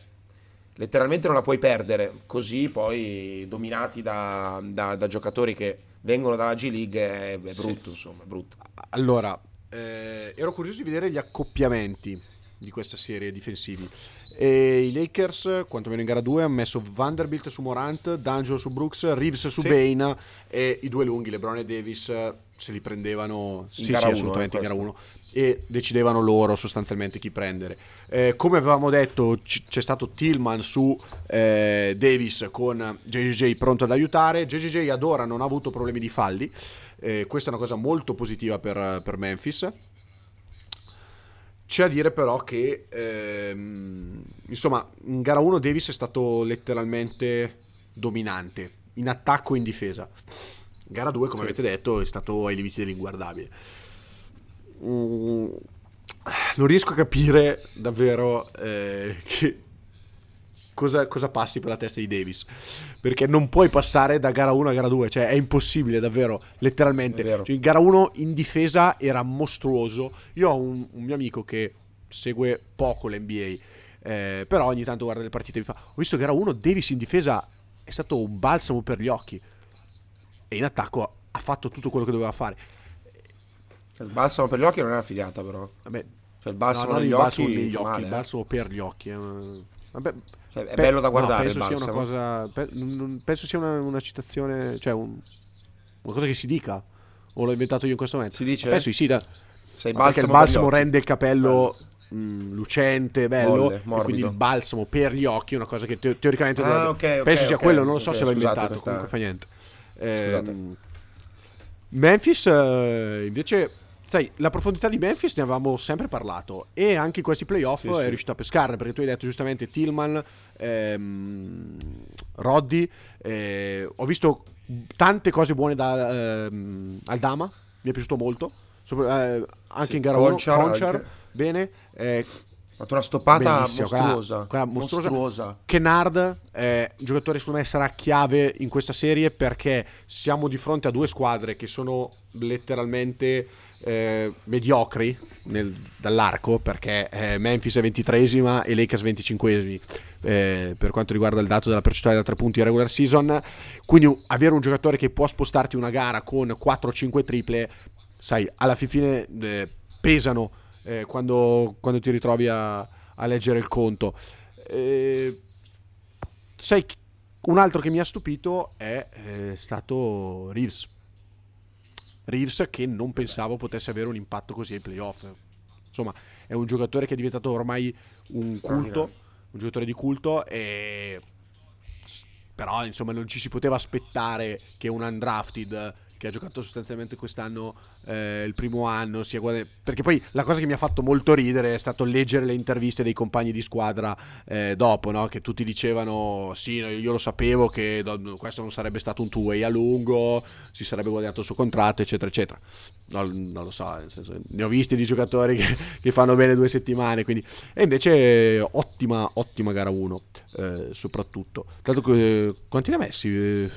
Speaker 2: letteralmente non la puoi perdere, così poi dominati da, da- da giocatori che vengono dalla G League è, è
Speaker 3: Sì.
Speaker 2: brutto, insomma, è brutto.
Speaker 1: Allora, eh, ero curioso di vedere gli accoppiamenti di questa serie difensivi. E i Lakers, quantomeno in gara 2, hanno messo Vanderbilt su Morant, D'Angelo su Brooks, Reeves su
Speaker 2: Sì.
Speaker 1: Bane e i due lunghi, LeBron e Davis, se li prendevano sì,
Speaker 2: gara
Speaker 1: sì,
Speaker 2: uno,
Speaker 1: assolutamente
Speaker 2: eh,
Speaker 1: in gara. 1 e decidevano loro sostanzialmente chi prendere. Eh, come avevamo detto, c- c'è stato Tillman su eh, Davis con JJJ pronto ad aiutare. JJJ ad ora non ha avuto problemi di falli. Eh, questa è una cosa molto positiva per, per Memphis. C'è a dire però che ehm, insomma in gara 1 Davis è stato letteralmente dominante in attacco e in difesa. In gara 2 come
Speaker 2: Sì.
Speaker 1: avete detto è stato ai limiti dell'inguardabile. Mm, non riesco a capire davvero eh, che cosa, cosa passi per la testa di Davis perché non puoi passare da gara 1 a gara 2 cioè è impossibile davvero letteralmente. Cioè, in gara 1 in difesa era mostruoso io ho un, un mio amico che segue poco l'NBA eh, però ogni tanto guarda le partite e mi fa ho visto gara 1 Davis in difesa è stato un balsamo per gli occhi e in attacco ha fatto tutto quello che doveva fare
Speaker 2: Il balsamo per gli occhi non è una figata, però.
Speaker 1: Vabbè,
Speaker 2: Cioè, il balsamo
Speaker 1: no,
Speaker 2: negli
Speaker 1: il balsamo
Speaker 2: occhi,
Speaker 1: negli occhi,
Speaker 2: male,
Speaker 1: il
Speaker 2: eh.
Speaker 1: balsamo per gli occhi. eh. Vabbè,
Speaker 2: è
Speaker 1: pe-
Speaker 2: bello da
Speaker 1: no,
Speaker 2: guardare il
Speaker 1: penso sia cosa, pe- penso sia una, una citazione, cioè un- una cosa che si dica. O l'ho inventato io in questo momento?
Speaker 2: Si dice?
Speaker 1: Penso di sì, da-
Speaker 2: Sei
Speaker 1: perché il
Speaker 2: balsamo
Speaker 1: rende il capello mh, lucente, bello,
Speaker 2: Molle,
Speaker 1: quindi il balsamo per gli occhi è una cosa che te- teoricamente
Speaker 2: Ah,
Speaker 1: dovrebbe-
Speaker 2: ok, ok,
Speaker 1: penso sia
Speaker 2: ok,
Speaker 1: quello, non lo so se l'ho inventato,
Speaker 2: questa-
Speaker 1: comunque fa niente. Ehm, Memphis eh, invece, sai, la profondità di Memphis ne avevamo sempre parlato e anche in questi playoff
Speaker 2: Sì,
Speaker 1: è
Speaker 2: sì.
Speaker 1: riuscito a pescarne perché tu hai detto giustamente Tillman, ehm, Roddy, eh, ho visto tante cose buone da ehm, Aldama, mi è piaciuto molto, Sopra- eh, anche
Speaker 2: Sì,
Speaker 1: in gara 1,
Speaker 2: Conchar
Speaker 1: Conchar, bene, eh,
Speaker 2: fatto una stoppata
Speaker 1: Bellissimo, quella-
Speaker 2: mostruosa.
Speaker 1: quella mostruosa.
Speaker 2: mostruosa.
Speaker 1: Kennard un giocatore secondo me sarà chiave in questa serie perché siamo di fronte a due squadre che sono letteralmente eh, mediocri nel- dall'arco perché eh, Memphis è 23esima e Lakers 25esimi eh, per quanto riguarda il dato della percentuale da tre punti in regular season. Quindi avere un giocatore che può spostarti una gara con 4-5 triple sai alla fin fine eh, pesano eh, quando, quando ti ritrovi a, a leggere il conto. Eh, sai un altro che mi ha stupito è eh, stato Reeves. Reeves che non pensavo potesse avere un impatto così ai playoff. Insomma è un giocatore che è diventato ormai un culto un giocatore di culto e però insomma non ci si poteva aspettare che un undrafted che ha giocato sostanzialmente quest'anno eh, il primo anno sia guada- perché poi la cosa che mi ha fatto molto ridere è stato leggere le interviste dei compagni di squadra eh, dopo no? che tutti dicevano sì io lo sapevo che questo non sarebbe stato un two-way a lungo si sarebbe guadagnato il suo contratto eccetera eccetera No, non lo so nel senso, ne ho visti di giocatori che, che fanno bene due settimane quindi e invece ottima ottima gara 1 eh, soprattutto eh, quanti ne ha messi?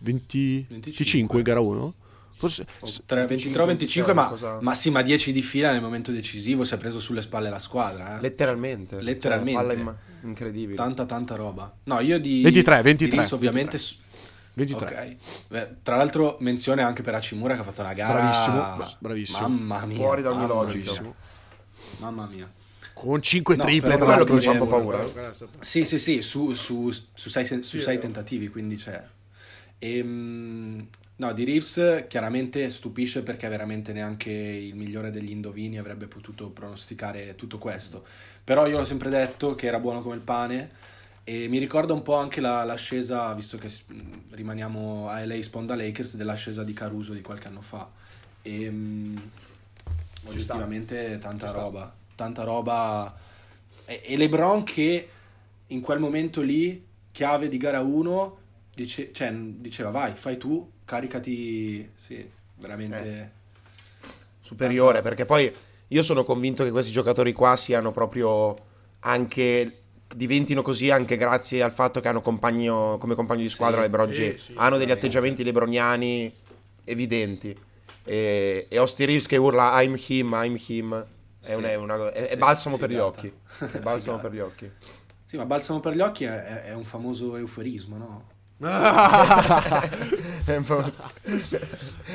Speaker 1: Eh, 20 25 in gara 1? Forse
Speaker 3: 3, 23 o 25, ma,
Speaker 2: cosa-
Speaker 3: ma sì, ma 10 di fila nel momento decisivo si è preso sulle spalle la squadra. eh.
Speaker 2: Letteralmente.
Speaker 3: Letteralmente.
Speaker 2: Cioè, palla imma- incredibile.
Speaker 3: Tanta, tanta roba. No, io di
Speaker 1: 23, 23,
Speaker 3: di Reeves ovviamente. su-
Speaker 1: 23
Speaker 3: Ok. Beh, tra l'altro, menzione anche per Hachimura che ha fatto una gara.
Speaker 1: Bravissimo, bra- bravissimo.
Speaker 3: Mamma mia.
Speaker 2: Fuori da ogni
Speaker 3: mamma
Speaker 2: logica.
Speaker 3: mia. Mamma mia.
Speaker 1: con 5
Speaker 3: No,
Speaker 1: triple tra l'altro
Speaker 2: che mi fa un po' paura.
Speaker 3: Sì, sì, sì, su, su, su sei, su sei
Speaker 1: vero.
Speaker 3: tentativi, quindi c'è. Ehm, no, di Reeves chiaramente stupisce perché veramente neanche il migliore degli indovini avrebbe potuto pronosticare tutto questo. Però io l'ho sempre detto che era buono come il pane e mi ricorda un po' anche la- l'ascesa, visto che rimaniamo a LA Sponda Lakers, dell'ascesa di Caruso di qualche anno fa. E, mh, oggettivamente tanta
Speaker 2: Ci sta.
Speaker 3: roba, tanta roba. E, e LeBron che in quel momento lì, chiave di gara 1, dice, cioè, diceva vai, fai tu, caricati, sì, veramente...
Speaker 2: superiore. Perché poi io sono convinto che questi giocatori qua siano proprio anche diventino così anche grazie al fatto che hanno compagno, come compagno di squadra
Speaker 3: Sì,
Speaker 2: LeBron
Speaker 1: sì,
Speaker 2: James.
Speaker 1: sì,
Speaker 2: hanno degli atteggiamenti lebroniani evidenti. E, e Austin Reeves che urla I'm him, I'm him. È, una- è una- è- è balsamo per gli
Speaker 3: figata.
Speaker 2: occhi è balsamo
Speaker 3: Figata.
Speaker 2: per gli occhi.
Speaker 3: Sì, ma balsamo per gli occhi è, un famoso eufemismo, no?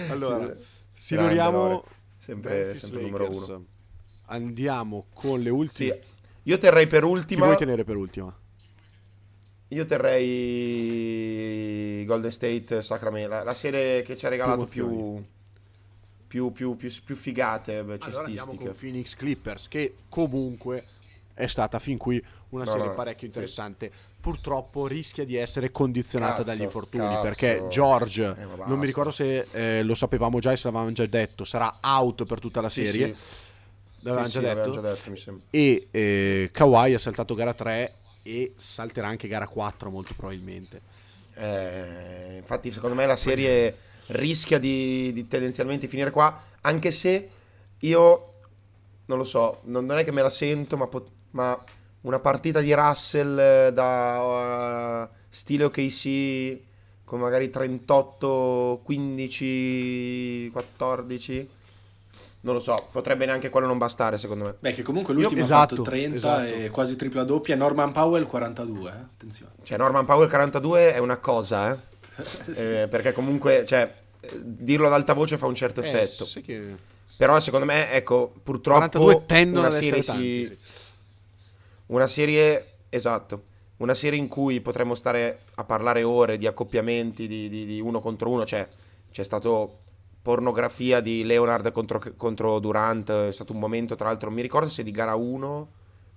Speaker 1: Allora siluriamo
Speaker 2: sempre, sempre numero uno
Speaker 1: andiamo con le ultime
Speaker 2: Sì, Io terrei per
Speaker 1: Chi
Speaker 2: ultima.
Speaker 1: vuoi tenere per ultima?
Speaker 2: Io terrei Golden State Sacramento, la, la serie che ci ha regalato
Speaker 1: Più
Speaker 2: più, più, più, figate
Speaker 1: Allora
Speaker 2: cestistiche.
Speaker 1: con Phoenix Clippers, che comunque è stata fin qui una serie parecchio
Speaker 2: sì.
Speaker 1: interessante. Purtroppo rischia di essere condizionata
Speaker 2: Cazzo,
Speaker 1: dagli infortuni
Speaker 2: cazzo.
Speaker 1: perché George,
Speaker 2: Eh,
Speaker 1: non mi ricordo se eh, lo sapevamo già e se l'avevamo già detto, sarà out per tutta la
Speaker 2: Sì,
Speaker 1: serie.
Speaker 2: sì.
Speaker 1: L'avevamo
Speaker 2: Sì,
Speaker 1: già
Speaker 2: sì,
Speaker 1: detto.
Speaker 2: l'avevamo già detto.
Speaker 1: E eh, Kawhi ha saltato gara 3 e salterà anche gara 4 molto probabilmente.
Speaker 2: Eh, infatti, secondo me la serie rischia di, di tendenzialmente finire qua. Anche se io non lo so, non, non è che me la sento, ma, pot- ma una partita di Russell eh, da uh, stile OKC con magari 38, 15, 14. Non lo so, potrebbe neanche quello non bastare, secondo me.
Speaker 3: Beh, che comunque
Speaker 2: Io-
Speaker 3: l'ultimo ha
Speaker 1: esatto,
Speaker 3: fatto 30
Speaker 1: esatto.
Speaker 3: e quasi tripla doppia. Norman Powell 42, eh? attenzione.
Speaker 2: Cioè, Norman Powell 42 è una cosa, eh. Eh, perché comunque, cioè, dirlo ad alta voce fa un certo
Speaker 1: Eh,
Speaker 2: effetto.
Speaker 1: sì che
Speaker 2: Però secondo me, ecco,
Speaker 1: 42
Speaker 2: purtroppo
Speaker 1: tendono
Speaker 2: una
Speaker 1: ad essere
Speaker 2: serie si...
Speaker 1: tanti, sì.
Speaker 2: Una serie, esatto, una serie in cui potremmo stare a parlare ore di accoppiamenti di, di- di uno contro uno, cioè c'è stato pornografia di Leonard contro, contro Durant, è stato un momento tra l'altro, non mi ricordo se di gara 1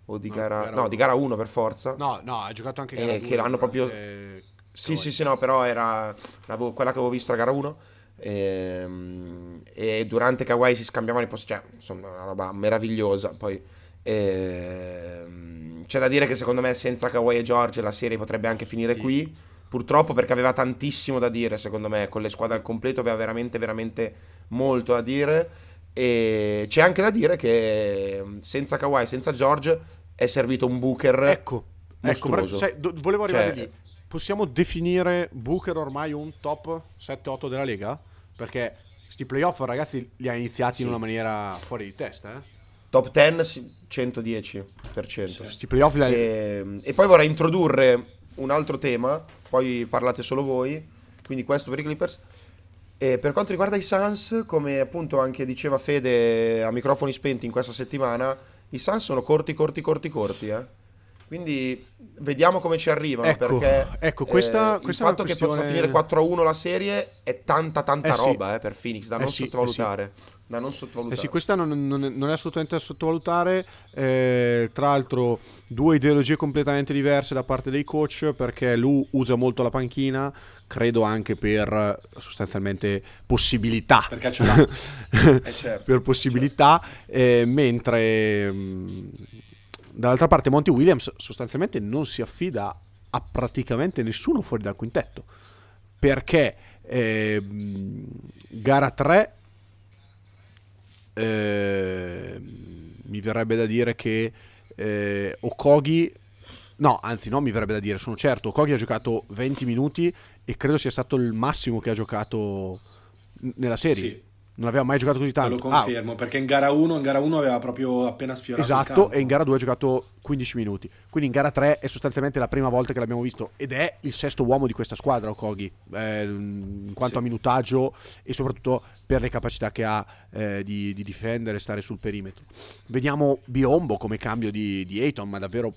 Speaker 2: o di
Speaker 1: No,
Speaker 2: gara...
Speaker 1: gara
Speaker 2: no,
Speaker 1: uno.
Speaker 2: di gara 1 per forza.
Speaker 1: No, no, ha giocato anche
Speaker 2: Eh,
Speaker 1: gara
Speaker 2: che
Speaker 1: 2,
Speaker 2: l'hanno proprio-
Speaker 1: eh,
Speaker 2: Sì, sì, sì, no, però era quella che avevo visto a gara 1. ehm, E, durante Kawhi si scambiavano i posti, cioè, insomma, una roba meravigliosa. Poi ehm, c'è da dire che secondo me senza Kawhi e George la serie potrebbe anche finire
Speaker 1: Sì.
Speaker 2: qui. Purtroppo perché aveva tantissimo da dire, secondo me, con le squadre al completo aveva veramente, veramente molto da dire. E c'è anche da dire che senza Kawhi, senza George, è servito un Booker
Speaker 1: Ecco, ecco
Speaker 2: mostruoso.
Speaker 1: sai, do- volevo arrivare
Speaker 2: Cioè-
Speaker 1: lì. Possiamo definire Booker ormai un top 7-8 della Lega? Perché sti playoff, ragazzi, li ha iniziati
Speaker 2: Sì.
Speaker 1: in una maniera fuori di testa. Eh?
Speaker 2: Top 10, sì, 110%.
Speaker 1: Sti playoff li ha...
Speaker 2: E, e poi vorrei introdurre un altro tema, poi parlate solo voi, quindi questo per i Clippers. E per quanto riguarda i Suns, come appunto anche diceva Fede a microfoni spenti in questa settimana, i Suns sono corti, corti, corti, corti, eh. Quindi vediamo come ci arrivano,
Speaker 1: Ecco,
Speaker 2: perché
Speaker 1: ecco, questa-
Speaker 2: eh,
Speaker 1: questa
Speaker 2: il
Speaker 1: è
Speaker 2: fatto che
Speaker 1: questione-
Speaker 2: possa finire 4-1 la serie è tanta, tanta
Speaker 1: Eh sì.
Speaker 2: roba eh, per Phoenix, da
Speaker 1: Eh
Speaker 2: non
Speaker 1: sì, eh
Speaker 2: sottovalutare. Da non
Speaker 1: Eh
Speaker 2: sottovalutare.
Speaker 1: sì, questa non, non- non è assolutamente da sottovalutare. eh, tra l'altro, due ideologie completamente diverse da parte dei coach. Perché lui usa molto la panchina, credo anche per eh, sostanzialmente possibilità.
Speaker 3: Perché ce l'ha.
Speaker 2: Eh, certo.
Speaker 1: per possibilità, eh, mentre mh, dall'altra parte Monty Williams sostanzialmente non si affida a praticamente nessuno fuori dal quintetto perché eh, gara 3 eh, mi verrebbe da dire che eh, Okogi no anzi no mi verrebbe da dire sono certo Okogi ha giocato 20 minuti e credo sia stato il massimo che ha giocato nella serie
Speaker 3: Sì.
Speaker 1: Non aveva mai giocato così
Speaker 3: Te
Speaker 1: tanto
Speaker 3: lo
Speaker 1: Ah,
Speaker 3: confermo, perché in gara 1, in gara 1 aveva proprio appena sfiorato il
Speaker 1: Esatto, e in gara 2 ha giocato 15 minuti. Quindi in gara 3 è sostanzialmente la prima volta che l'abbiamo visto ed è il sesto uomo di questa squadra, Okogi, eh, in quanto
Speaker 3: Sì.
Speaker 1: a minutaggio e soprattutto per le capacità che ha eh, di, di difendere e stare sul perimetro. Vediamo Biombo come cambio di, di Ayton, ma davvero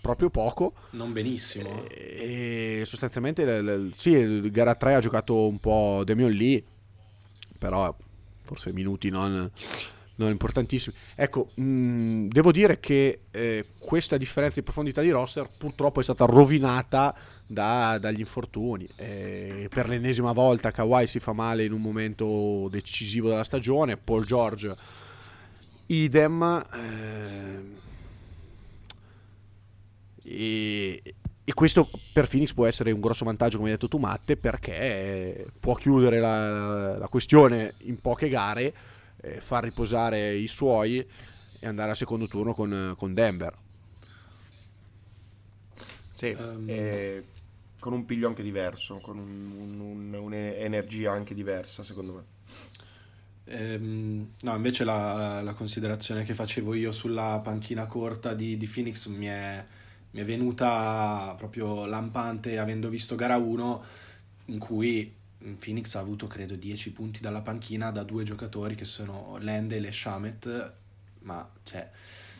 Speaker 1: proprio poco.
Speaker 3: Non benissimo. eh.
Speaker 1: E sostanzialmente, sì, il gara 3 ha giocato un po' Damian Lee, però forse minuti non, non importantissimi. Ecco, mh, devo dire che eh, questa differenza di profondità di roster purtroppo è stata rovinata da- dagli infortuni. Eh, per l'ennesima volta Kawhi si fa male in un momento decisivo della stagione, Paul George idem. ehm, e, e questo per Phoenix può essere un grosso vantaggio, come hai detto tu, Matte, perché può chiudere la, la questione in poche gare, eh, far riposare i suoi e andare al secondo turno con, con Denver.
Speaker 2: Sì,
Speaker 3: Ehm.
Speaker 2: e con un piglio anche diverso, con un- un- un- un'energia anche diversa, secondo me.
Speaker 3: Ehm, no, invece la, la considerazione che facevo io sulla panchina corta di, di Phoenix mi è, mi è venuta proprio lampante avendo visto gara 1 in cui Phoenix ha avuto credo 10 punti dalla panchina da due giocatori che sono Lende e Shamet, ma cioè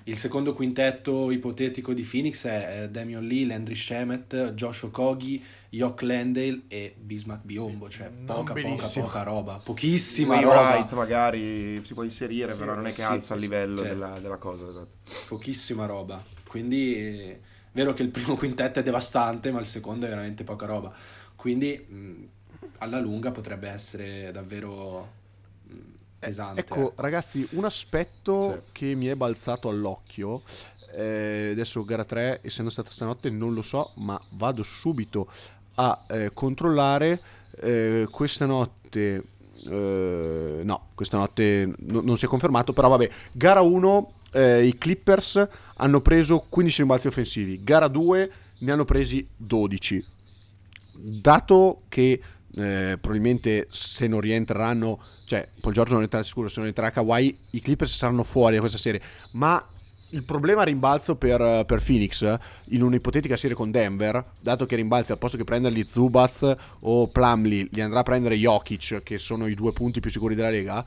Speaker 3: Il secondo quintetto ipotetico di Phoenix è Damian Lee, Landry Shemet, Josh Okogi, Yok Landale e Bismack Biombo, cioè poca, poca,
Speaker 1: benissimo.
Speaker 3: poca roba, pochissima
Speaker 2: Sì,
Speaker 3: roba,
Speaker 2: Wright magari si può inserire,
Speaker 3: Sì,
Speaker 2: però non è che
Speaker 3: sì,
Speaker 2: alza il
Speaker 3: sì,
Speaker 2: livello
Speaker 3: cioè.
Speaker 2: della, della cosa. Esatto.
Speaker 3: pochissima roba. Quindi vero che il primo quintetto è devastante, ma il secondo è veramente poca roba. Quindi mh, alla lunga potrebbe essere davvero mh, pesante.
Speaker 1: Ecco, ragazzi, un aspetto
Speaker 2: Sì.
Speaker 1: che mi è balzato all'occhio. eh, adesso gara 3, essendo stata stanotte, non lo so, ma vado subito a eh, controllare. eh, questa notte, eh, no, questa notte no- non si è confermato, però vabbè, gara 1, eh, i Clippers hanno preso 15 rimbalzi offensivi, gara 2 ne hanno presi 12 dato che eh, probabilmente se non rientreranno, cioè Paul Giorgio non entrerà sicuro, se non entrerà Kawhi, i Clippers saranno fuori da questa serie. Ma il problema rimbalzo per, per Phoenix in un'ipotetica serie con Denver, dato che rimbalzi al posto che prenderli Zubaz o Plumlee, li andrà a prendere Jokic, che sono i due punti più sicuri della Lega,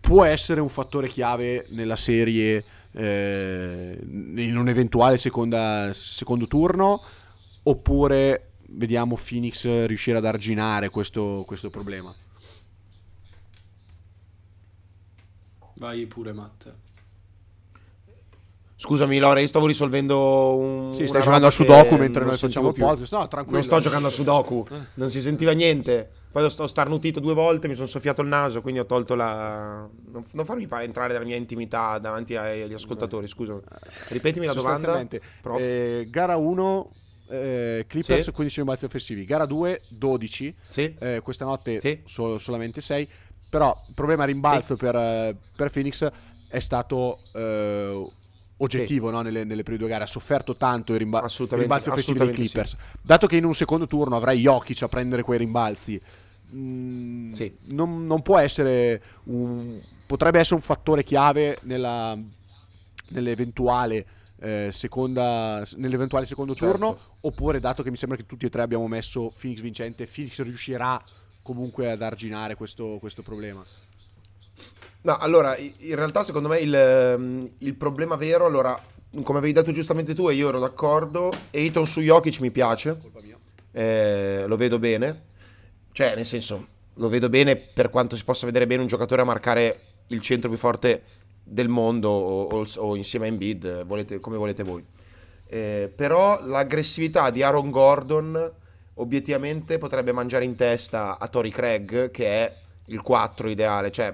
Speaker 1: può essere un fattore chiave nella serie eh, in un eventuale seconda- secondo turno oppure vediamo Phoenix riuscire ad arginare questo, questo problema
Speaker 3: Vai pure Matt.
Speaker 2: Scusami, Lore, io stavo risolvendo un.
Speaker 1: Sì, stai giocando a Sudoku mentre noi facciamo il
Speaker 2: più.
Speaker 1: podcast. No, tranquillo.
Speaker 2: Non sto giocando a Sudoku,
Speaker 1: Eh.
Speaker 2: non si sentiva niente. Poi ho sto starnutito due volte, mi sono soffiato il naso, quindi ho tolto la. Non, non farmi entrare nella mia intimità davanti agli ascoltatori, scusa. Ripetimi la domanda.
Speaker 1: Eh, gara 1 eh, Clippers
Speaker 2: Sì.
Speaker 1: 15 rimbalzi offensivi gara 2 12
Speaker 2: Sì?
Speaker 1: eh, questa notte
Speaker 2: Sì.
Speaker 1: so- solamente 6 però il problema rimbalzo per, eh, per Phoenix è stato oggettivo no? nelle, nelle prime due gare ha sofferto tanto i, rimba- rimbalzi offensivi dei Clippers dato che in un secondo turno avrai Jokic a prendere quei rimbalzi mm,
Speaker 2: Sì.
Speaker 1: non, non può essere un, potrebbe essere un fattore chiave nella, nell'eventuale eh, seconda nell'eventuale secondo
Speaker 2: Certo.
Speaker 1: turno oppure dato che mi sembra che tutti e tre abbiamo messo Phoenix vincente Phoenix riuscirà comunque ad arginare questo, questo problema
Speaker 2: No, allora, in realtà secondo me il, ehm, il problema vero, allora, come avevi detto giustamente tu e io ero d'accordo, Eiton su Jokic mi piace, eh, lo vedo bene, cioè nel senso, lo vedo bene per quanto si possa vedere bene un giocatore a marcare il centro più forte del mondo o, o- o insieme a Embiid, volete- come volete voi. Eh, però l'aggressività di Aaron Gordon obiettivamente potrebbe mangiare in testa a Tori Craig che è il 4 ideale, cioè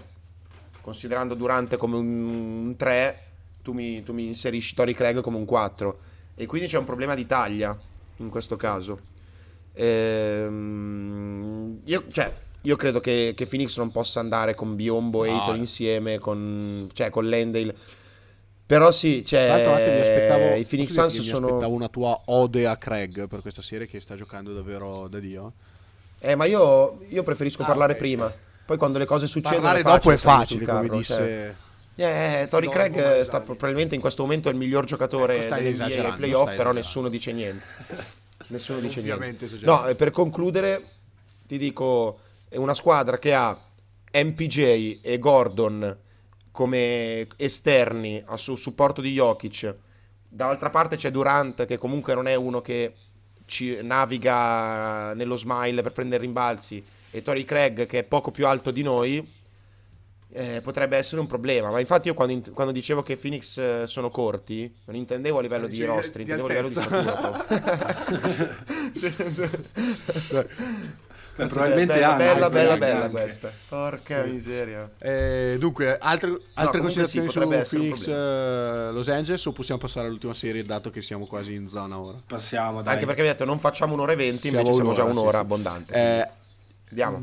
Speaker 2: considerando Durante come un 3, tu mi, tu mi inserisci Tori Craig come un 4 e quindi c'è un problema di taglia in questo caso. Ehm, io, cioè, io credo che, che Phoenix non possa andare con Biombo e
Speaker 1: No.
Speaker 2: Insieme, con, cioè con Landale. Però sì, cioè, i Phoenix Suns
Speaker 1: che mi
Speaker 2: sono...
Speaker 1: aspettavo una tua ode a Craig per questa serie che sta giocando davvero da Dio
Speaker 2: Eh, ma io, io preferisco
Speaker 1: Ah,
Speaker 2: parlare
Speaker 1: ok.
Speaker 2: prima. Poi quando le cose succedono
Speaker 1: parlare
Speaker 2: è
Speaker 1: dopo è facile
Speaker 2: sul
Speaker 1: come
Speaker 2: carro,
Speaker 1: disse
Speaker 2: cioè. Eh, Tori Craig sta probabilmente in questo momento è il miglior giocatore
Speaker 1: Ecco,
Speaker 2: dell'NBA ai playoff, però nessuno dice niente. Nessuno dice niente. No, per concludere, ti dico, è una squadra che ha MPJ e Gordon come esterni a su- supporto di Jokic. Dall'altra parte c'è Durant che comunque non è uno che ci naviga nello smile per prendere rimbalzi e Tori Craig che è poco più alto di noi eh, potrebbe essere un problema. Ma infatti io quando, in- quando dicevo che Phoenix eh, sono corti non intendevo a livello di rostri intendevo a livello di.
Speaker 3: Beh, probabilmente
Speaker 2: bella,
Speaker 3: hanno
Speaker 2: bella, bella,
Speaker 3: anche-
Speaker 2: bella questa. Porca miseria.
Speaker 1: Eh, dunque, altre, altre considerazioni
Speaker 2: sì, potrebbe
Speaker 1: su Phoenix eh, Los Angeles o possiamo passare all'ultima serie dato che siamo quasi in zona ora?
Speaker 3: Passiamo, dai.
Speaker 2: anche perché vi ho detto non facciamo un'ora e venti invece siamo già
Speaker 1: un'ora,
Speaker 2: abbondante.
Speaker 1: Eh,
Speaker 2: andiamo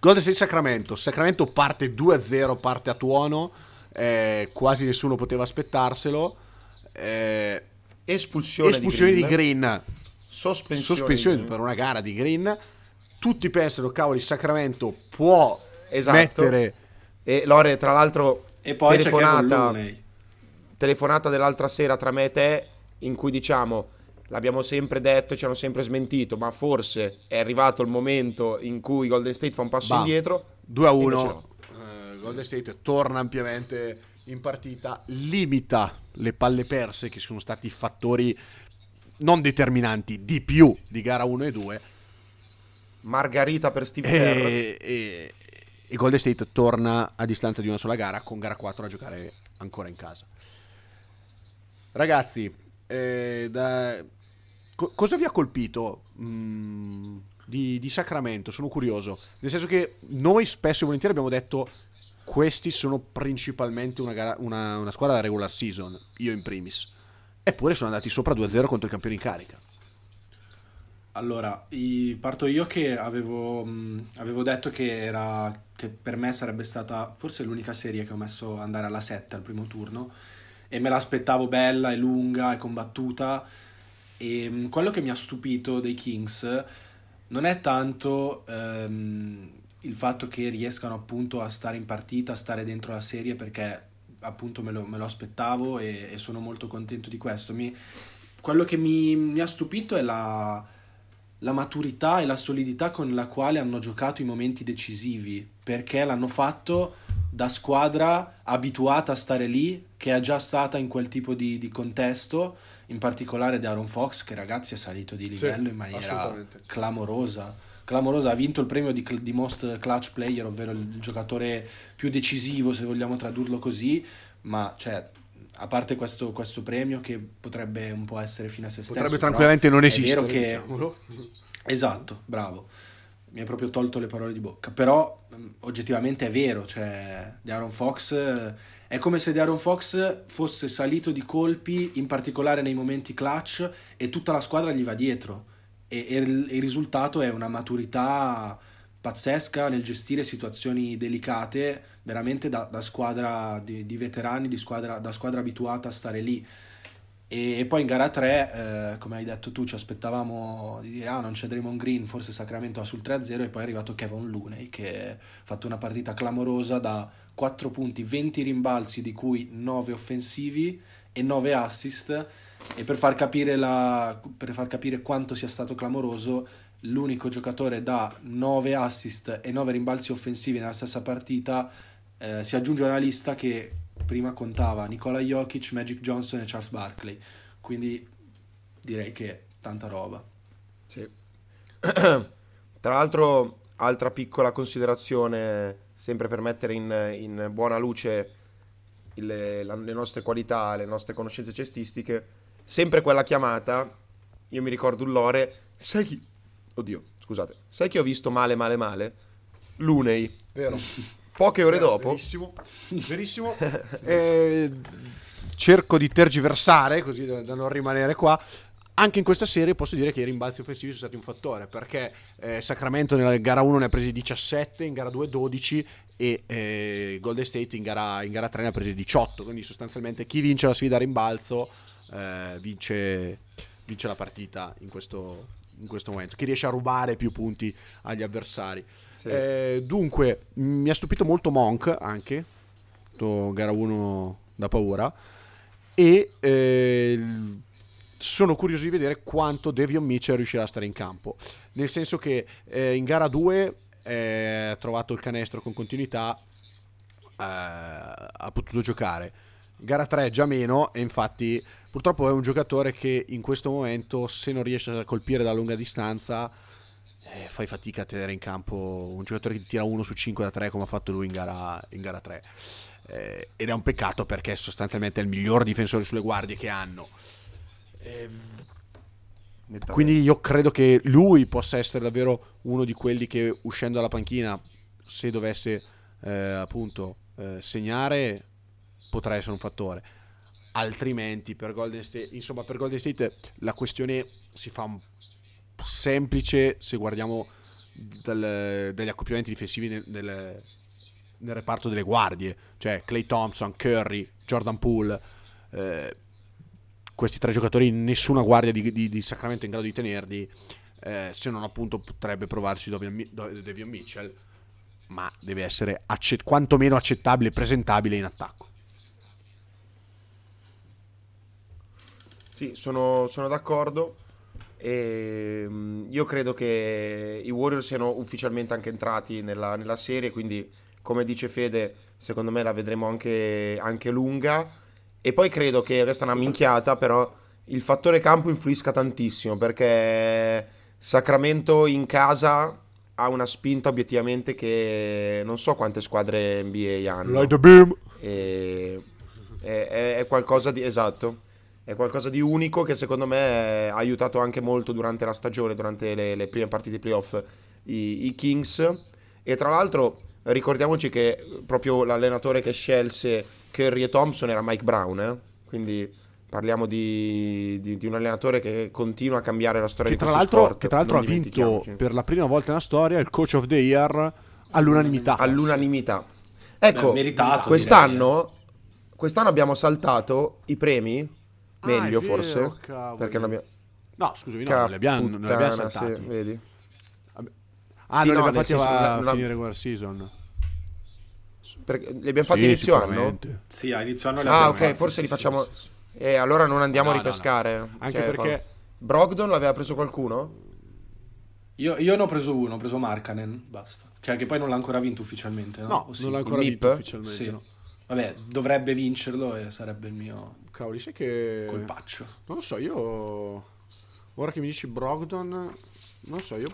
Speaker 1: Golden State Sacramento. Sacramento parte 2-0, parte a tuono. eh, quasi nessuno poteva aspettarselo. Eh,
Speaker 2: espulsione,
Speaker 1: espulsione
Speaker 2: di
Speaker 1: di
Speaker 2: Green,
Speaker 1: Green.
Speaker 2: sospensione,
Speaker 1: Sospensione
Speaker 2: di Green.
Speaker 1: per una gara di Green. Tutti pensano, cavoli, Sacramento può
Speaker 2: Esatto.
Speaker 1: mettere...
Speaker 2: e Lore tra l'altro
Speaker 3: E poi
Speaker 2: telefonata telefonata dell'altra sera tra me e te in cui diciamo l'abbiamo sempre detto ci hanno sempre smentito ma forse è arrivato il momento in cui Golden State fa un passo
Speaker 1: Bam.
Speaker 2: indietro
Speaker 1: 2 a
Speaker 2: Invece
Speaker 1: 1.
Speaker 2: no.
Speaker 1: Golden State torna ampiamente in partita, limita le palle perse, che sono stati fattori non determinanti di più di gara 1 e 2.
Speaker 2: Margarita per Steve Kerr.
Speaker 1: E, e, e Golden State torna a distanza di una sola gara con gara 4 a giocare ancora in casa. Ragazzi, eh, da... Co- cosa vi ha colpito mm, di, di, Sacramento? Sono curioso. Nel senso che noi spesso e volentieri abbiamo detto questi sono principalmente una, gara, una, una squadra da regular season, io in primis. Eppure sono andati sopra 2-0 contro il campione in carica.
Speaker 3: Allora, parto io che avevo, mh, avevo detto che, era, che per me sarebbe stata forse l'unica serie che ho messo andare alla 7 al primo turno e me l'aspettavo bella e lunga e combattuta e mh, quello che mi ha stupito dei Kings non è tanto ehm, il fatto che riescano appunto a stare in partita, a stare dentro la serie perché appunto me lo, me lo aspettavo e, e, sono molto contento di questo. Mi, quello che mi, mi ha stupito è la la maturità e la solidità con la quale hanno giocato i momenti decisivi, perché l'hanno fatto da squadra abituata a stare lì, che è già stata in quel tipo di, di contesto, in particolare di Aaron Fox, che ragazzi è salito di livello sì, in maniera clamorosa. Clamorosa, ha vinto il premio di, di Most Clutch Player, ovvero il giocatore più decisivo, se vogliamo tradurlo così, ma cioè, a parte questo, questo, premio che potrebbe un po' essere fine a se stesso.
Speaker 1: Potrebbe tranquillamente non esistere.
Speaker 3: Che... Diciamolo. Esatto, bravo. Mi hai proprio tolto le parole di bocca. Però oggettivamente è vero, cioè di Aaron Fox è come se di Aaron Fox fosse salito di colpi, in particolare nei momenti clutch, e tutta la squadra gli va dietro. E, e il, il risultato è una maturità pazzesca nel gestire situazioni delicate, veramente da, da squadra di, di veterani, di squadra, da squadra abituata a stare lì. E, poi in gara 3, eh, come hai detto tu, ci aspettavamo di dire ah non c'è Draymond Green, forse Sacramento va sul 3-0 e poi è arrivato Kevin Looney che ha fatto una partita clamorosa da 4 punti, 20 rimbalzi di cui 9 offensivi e 9 assist. E per far capire, la, per far capire quanto sia stato clamoroso l'unico giocatore da 9 assist e 9 rimbalzi offensivi nella stessa partita, eh, si aggiunge alla lista che prima contava Nicola Jokic, Magic Johnson e Charles Barkley. Quindi direi che tanta roba.
Speaker 2: Sì. Tra l'altro, altra piccola considerazione, sempre per mettere in, in buona luce le, le nostre qualità, le nostre conoscenze cestistiche, sempre quella chiamata, io mi ricordo un lore, sai chi Oddio, scusate. Sai che ho visto male, male, male? Lunei.
Speaker 1: Vero.
Speaker 2: Poche ore Vero, dopo.
Speaker 1: Verissimo. Verissimo. eh, cerco di tergiversare, così da, da non rimanere qua. Anche in questa serie posso dire che i rimbalzi offensivi sono stati un fattore perché eh, Sacramento nella gara 1 ne ha presi 17, in gara 2 12 e eh, Golden State in gara, in gara 3 ne ha presi 18. Quindi sostanzialmente chi vince la sfida a rimbalzo eh, vince, vince, la partita in questo, in questo momento, chi riesce a rubare più punti agli avversari. Sì. Eh, dunque, mi ha stupito molto Monk anche, gara 1 da paura, e eh, sono curioso di vedere quanto Devion Mitchell riuscirà a stare in campo, nel senso che eh, in gara 2 eh, ha trovato il canestro con continuità, eh, ha potuto giocare gara 3 già meno e infatti purtroppo è un giocatore che in questo momento se non riesce a colpire da lunga distanza eh, fai fatica a tenere in campo un giocatore che ti tira 1 su 5 da 3 come ha fatto lui in gara, in gara 3 eh, ed è un peccato perché sostanzialmente è il miglior difensore sulle guardie che hanno. Eh, quindi io credo che lui possa essere davvero uno di quelli che uscendo dalla panchina se dovesse eh, appunto eh, segnare potrà essere un fattore. Altrimenti per Golden State, insomma, per Golden State la questione si fa semplice se guardiamo dal, dagli accoppiamenti difensivi nel, nel, nel, reparto delle guardie, cioè Clay Thompson, Curry, Jordan Poole. Eh, questi tre giocatori, nessuna guardia di, di, di Sacramento è in grado di tenerli, eh, se non appunto potrebbe provarsi Devion Mitchell, ma deve essere accett- quantomeno accettabile e presentabile in attacco.
Speaker 2: Sì, sono, sono d'accordo. E, mm, io credo che i Warriors siano ufficialmente anche entrati nella, nella serie, quindi come dice Fede, secondo me la vedremo anche, anche lunga. E poi credo che, questa è una minchiata, però il fattore campo influisca tantissimo perché Sacramento in casa ha una spinta obiettivamente che non so quante squadre NBA hanno.
Speaker 1: Light the beam.
Speaker 2: E è, è- è qualcosa di esatto. È qualcosa di unico che secondo me ha aiutato anche molto durante la stagione, durante le, le prime partite playoff, i, i Kings. E tra l'altro ricordiamoci che proprio l'allenatore che scelse Curry e Thompson era Mike Brown, eh? quindi parliamo di, di- di un allenatore che continua a cambiare la storia
Speaker 1: Che
Speaker 2: di
Speaker 1: tra
Speaker 2: questo
Speaker 1: l'altro,
Speaker 2: sport.
Speaker 1: che tra l'altro ha vinto per la prima volta nella storia il coach of the year all'unanimità.
Speaker 2: all'unanimità. Ecco,
Speaker 3: Beh, meritato,
Speaker 2: quest'anno, quest'anno abbiamo saltato i premi,
Speaker 1: Ah,
Speaker 2: meglio
Speaker 1: vero,
Speaker 2: forse,
Speaker 1: cavolo.
Speaker 2: perché non abbiamo...
Speaker 1: No, scusami, no, non li abbiamo, non li abbiamo saltati.
Speaker 2: sì, vedi?
Speaker 1: Ah,
Speaker 2: Sì,
Speaker 1: non
Speaker 2: no,
Speaker 1: abbiamo
Speaker 2: nel
Speaker 1: fatti
Speaker 2: senso,
Speaker 1: a
Speaker 2: non-
Speaker 1: finire regular season.
Speaker 2: Perché li abbiamo fatti
Speaker 1: Sì,
Speaker 2: inizio anno?
Speaker 3: Sì, a inizio anno li
Speaker 2: Ah,
Speaker 3: abbiamo
Speaker 2: ok,
Speaker 3: fatti,
Speaker 2: forse
Speaker 3: sì,
Speaker 2: li facciamo...
Speaker 3: sì, sì.
Speaker 2: E allora non andiamo
Speaker 1: No,
Speaker 2: a
Speaker 1: no, no.
Speaker 2: ripescare.
Speaker 1: Anche
Speaker 2: Cioè,
Speaker 1: perché-
Speaker 2: qua- Brogdon l'aveva preso qualcuno?
Speaker 3: Io, io ne ho preso uno, ho preso Markanen, basta. Cioè che poi non l'ha ancora vinto ufficialmente, no?
Speaker 1: No, non l'ha ancora vinto ufficialmente.
Speaker 3: Sì.
Speaker 1: no.
Speaker 3: Vabbè, dovrebbe vincerlo e sarebbe il mio
Speaker 1: Cavoli, sai che...
Speaker 3: colpaccio.
Speaker 1: Non lo so, io... Ora che mi dici Brogdon, non so, io...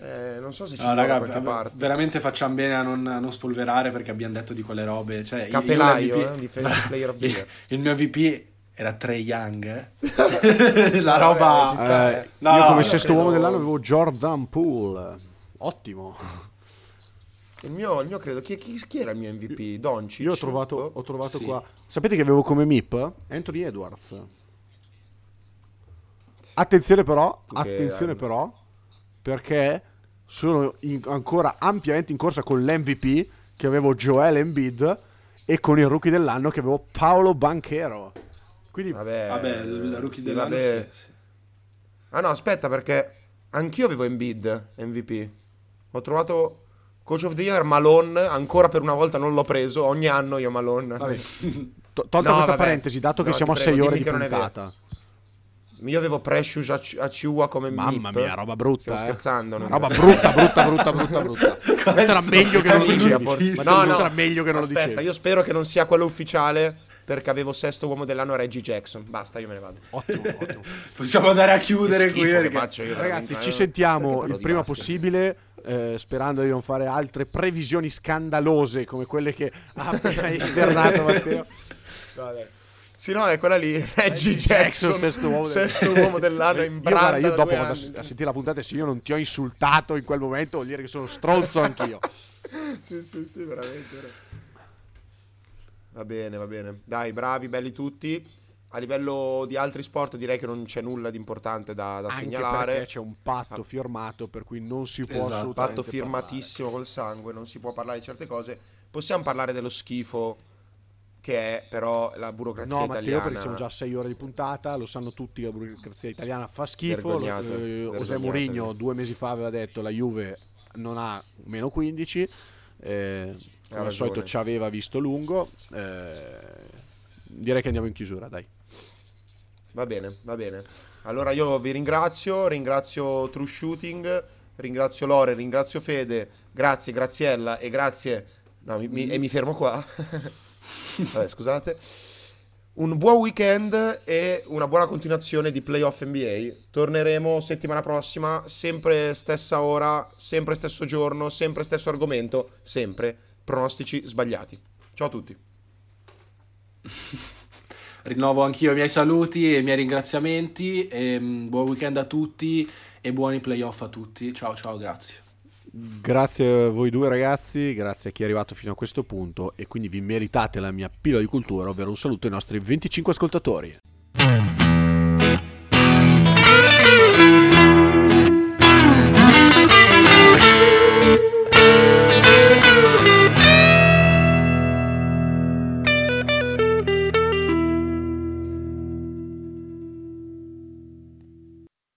Speaker 2: Eh, non so se ci
Speaker 3: No,
Speaker 2: da
Speaker 3: raga,
Speaker 2: qualche
Speaker 3: v-
Speaker 2: parte.
Speaker 3: veramente facciamo bene a non, a non spolverare perché abbiamo detto di quelle robe. Cioè, io- io
Speaker 2: Capelaio,
Speaker 3: l'MVP
Speaker 2: eh, Defensive Player of the Year.
Speaker 3: il mio VP era Trey Young. eh. La roba...
Speaker 2: ci sta,
Speaker 1: Eh,
Speaker 3: No,
Speaker 1: io come
Speaker 3: io
Speaker 1: sesto
Speaker 2: credo-
Speaker 1: uomo dell'anno avevo Jordan Poole. Ottimo.
Speaker 2: Il mio, il mio credo... Chi, chi, chi era il mio MVP? Doncic?
Speaker 1: Io ho trovato, ho trovato
Speaker 3: Sì.
Speaker 1: qua. Sapete che avevo come MIP? Anthony Edwards. Attenzione però,
Speaker 2: che-
Speaker 1: attenzione però, perché sono in- ancora ampiamente in corsa con l'MVP che avevo Joel Embiid e con il rookie dell'anno che avevo Paolo Banchero. Quindi
Speaker 2: Vabbè,
Speaker 3: Vabbè, il rookie
Speaker 2: sì,
Speaker 3: dell'anno
Speaker 2: vabbè.
Speaker 3: sì, sì.
Speaker 2: Ah no, aspetta, perché anch'io avevo Embiid MVP. Ho trovato Coach of the Year Malone, ancora per una volta non l'ho preso, ogni anno io Malone.
Speaker 1: vabbè. To- tolta
Speaker 2: No,
Speaker 1: questa
Speaker 2: vabbè.
Speaker 1: parentesi, dato che
Speaker 2: No,
Speaker 1: siamo a
Speaker 2: ti prego,
Speaker 1: 6 ore di puntata.
Speaker 2: Io avevo Precious Ach- Achiuwa come
Speaker 1: Mamma
Speaker 2: MIP.
Speaker 1: mia, roba brutta.
Speaker 2: Stiamo
Speaker 1: eh.
Speaker 2: scherzando. Non-
Speaker 1: roba brutta, brutta, brutta, brutta, brutta. Questo era meglio che non lo dicevi.
Speaker 2: forse- no, no,
Speaker 1: era meglio che non lo
Speaker 2: aspetta,
Speaker 1: dicevi.
Speaker 2: io spero che non sia quello ufficiale perché avevo sesto uomo dell'anno Reggie Jackson. Basta, io me ne vado.
Speaker 1: Ottimo, ottimo.
Speaker 3: Possiamo andare a chiudere qui. perché-
Speaker 2: faccio io,
Speaker 1: Ragazzi,
Speaker 2: veramente,
Speaker 1: ci
Speaker 2: eh.
Speaker 1: sentiamo il prima
Speaker 2: basket?
Speaker 1: possibile, eh, sperando di non fare altre previsioni scandalose come quelle che ha appena esternato Matteo.
Speaker 2: Sì, no, è quella lì, Reggie Jackson,
Speaker 1: sesto uomo del-
Speaker 2: sesto uomo dell'anno in
Speaker 1: io,
Speaker 2: branda
Speaker 1: guarda, io
Speaker 2: da
Speaker 1: dopo vado a,
Speaker 2: anni.
Speaker 1: a sentire la puntata se io non ti ho insultato in quel momento vuol dire che sono stronzo anch'io.
Speaker 2: Sì, sì, sì, veramente. veramente. Va bene, va bene. Dai, bravi, belli tutti. A livello di altri sport direi che non c'è nulla di importante da, da
Speaker 1: Anche
Speaker 2: segnalare.
Speaker 1: perché c'è un patto firmato per cui non si può
Speaker 3: Esatto,
Speaker 1: assolutamente
Speaker 2: patto firmatissimo col sangue, non si può parlare di certe cose. Possiamo parlare dello schifo che è però la burocrazia
Speaker 1: No, Matteo,
Speaker 2: italiana.
Speaker 1: perché siamo già a 6 ore di puntata, lo sanno tutti che la burocrazia italiana fa schifo. Eh, José. Mourinho due mesi fa aveva detto la Juve non ha meno 15. Eh, come al solito ci aveva visto lungo. Eh, direi che andiamo in chiusura, dai.
Speaker 2: Va bene, va bene. Allora io vi ringrazio, ringrazio True Shooting, ringrazio Lore, ringrazio Fede, grazie Graziella e grazie... No, mi- mi- e mi fermo qua. Vabbè, scusate. Un buon weekend e una buona continuazione di Playoff NBA. Torneremo settimana prossima, sempre stessa ora, sempre stesso giorno, sempre stesso argomento, sempre pronostici sbagliati. Ciao a tutti.
Speaker 3: Rinnovo anch'io i miei saluti e i miei ringraziamenti. E, mm, buon weekend a tutti e buoni playoff a tutti. Ciao, ciao, grazie.
Speaker 1: Grazie a voi due ragazzi, grazie a chi è arrivato fino a questo punto e quindi vi meritate la mia pillola di cultura, ovvero un saluto ai nostri 25 ascoltatori.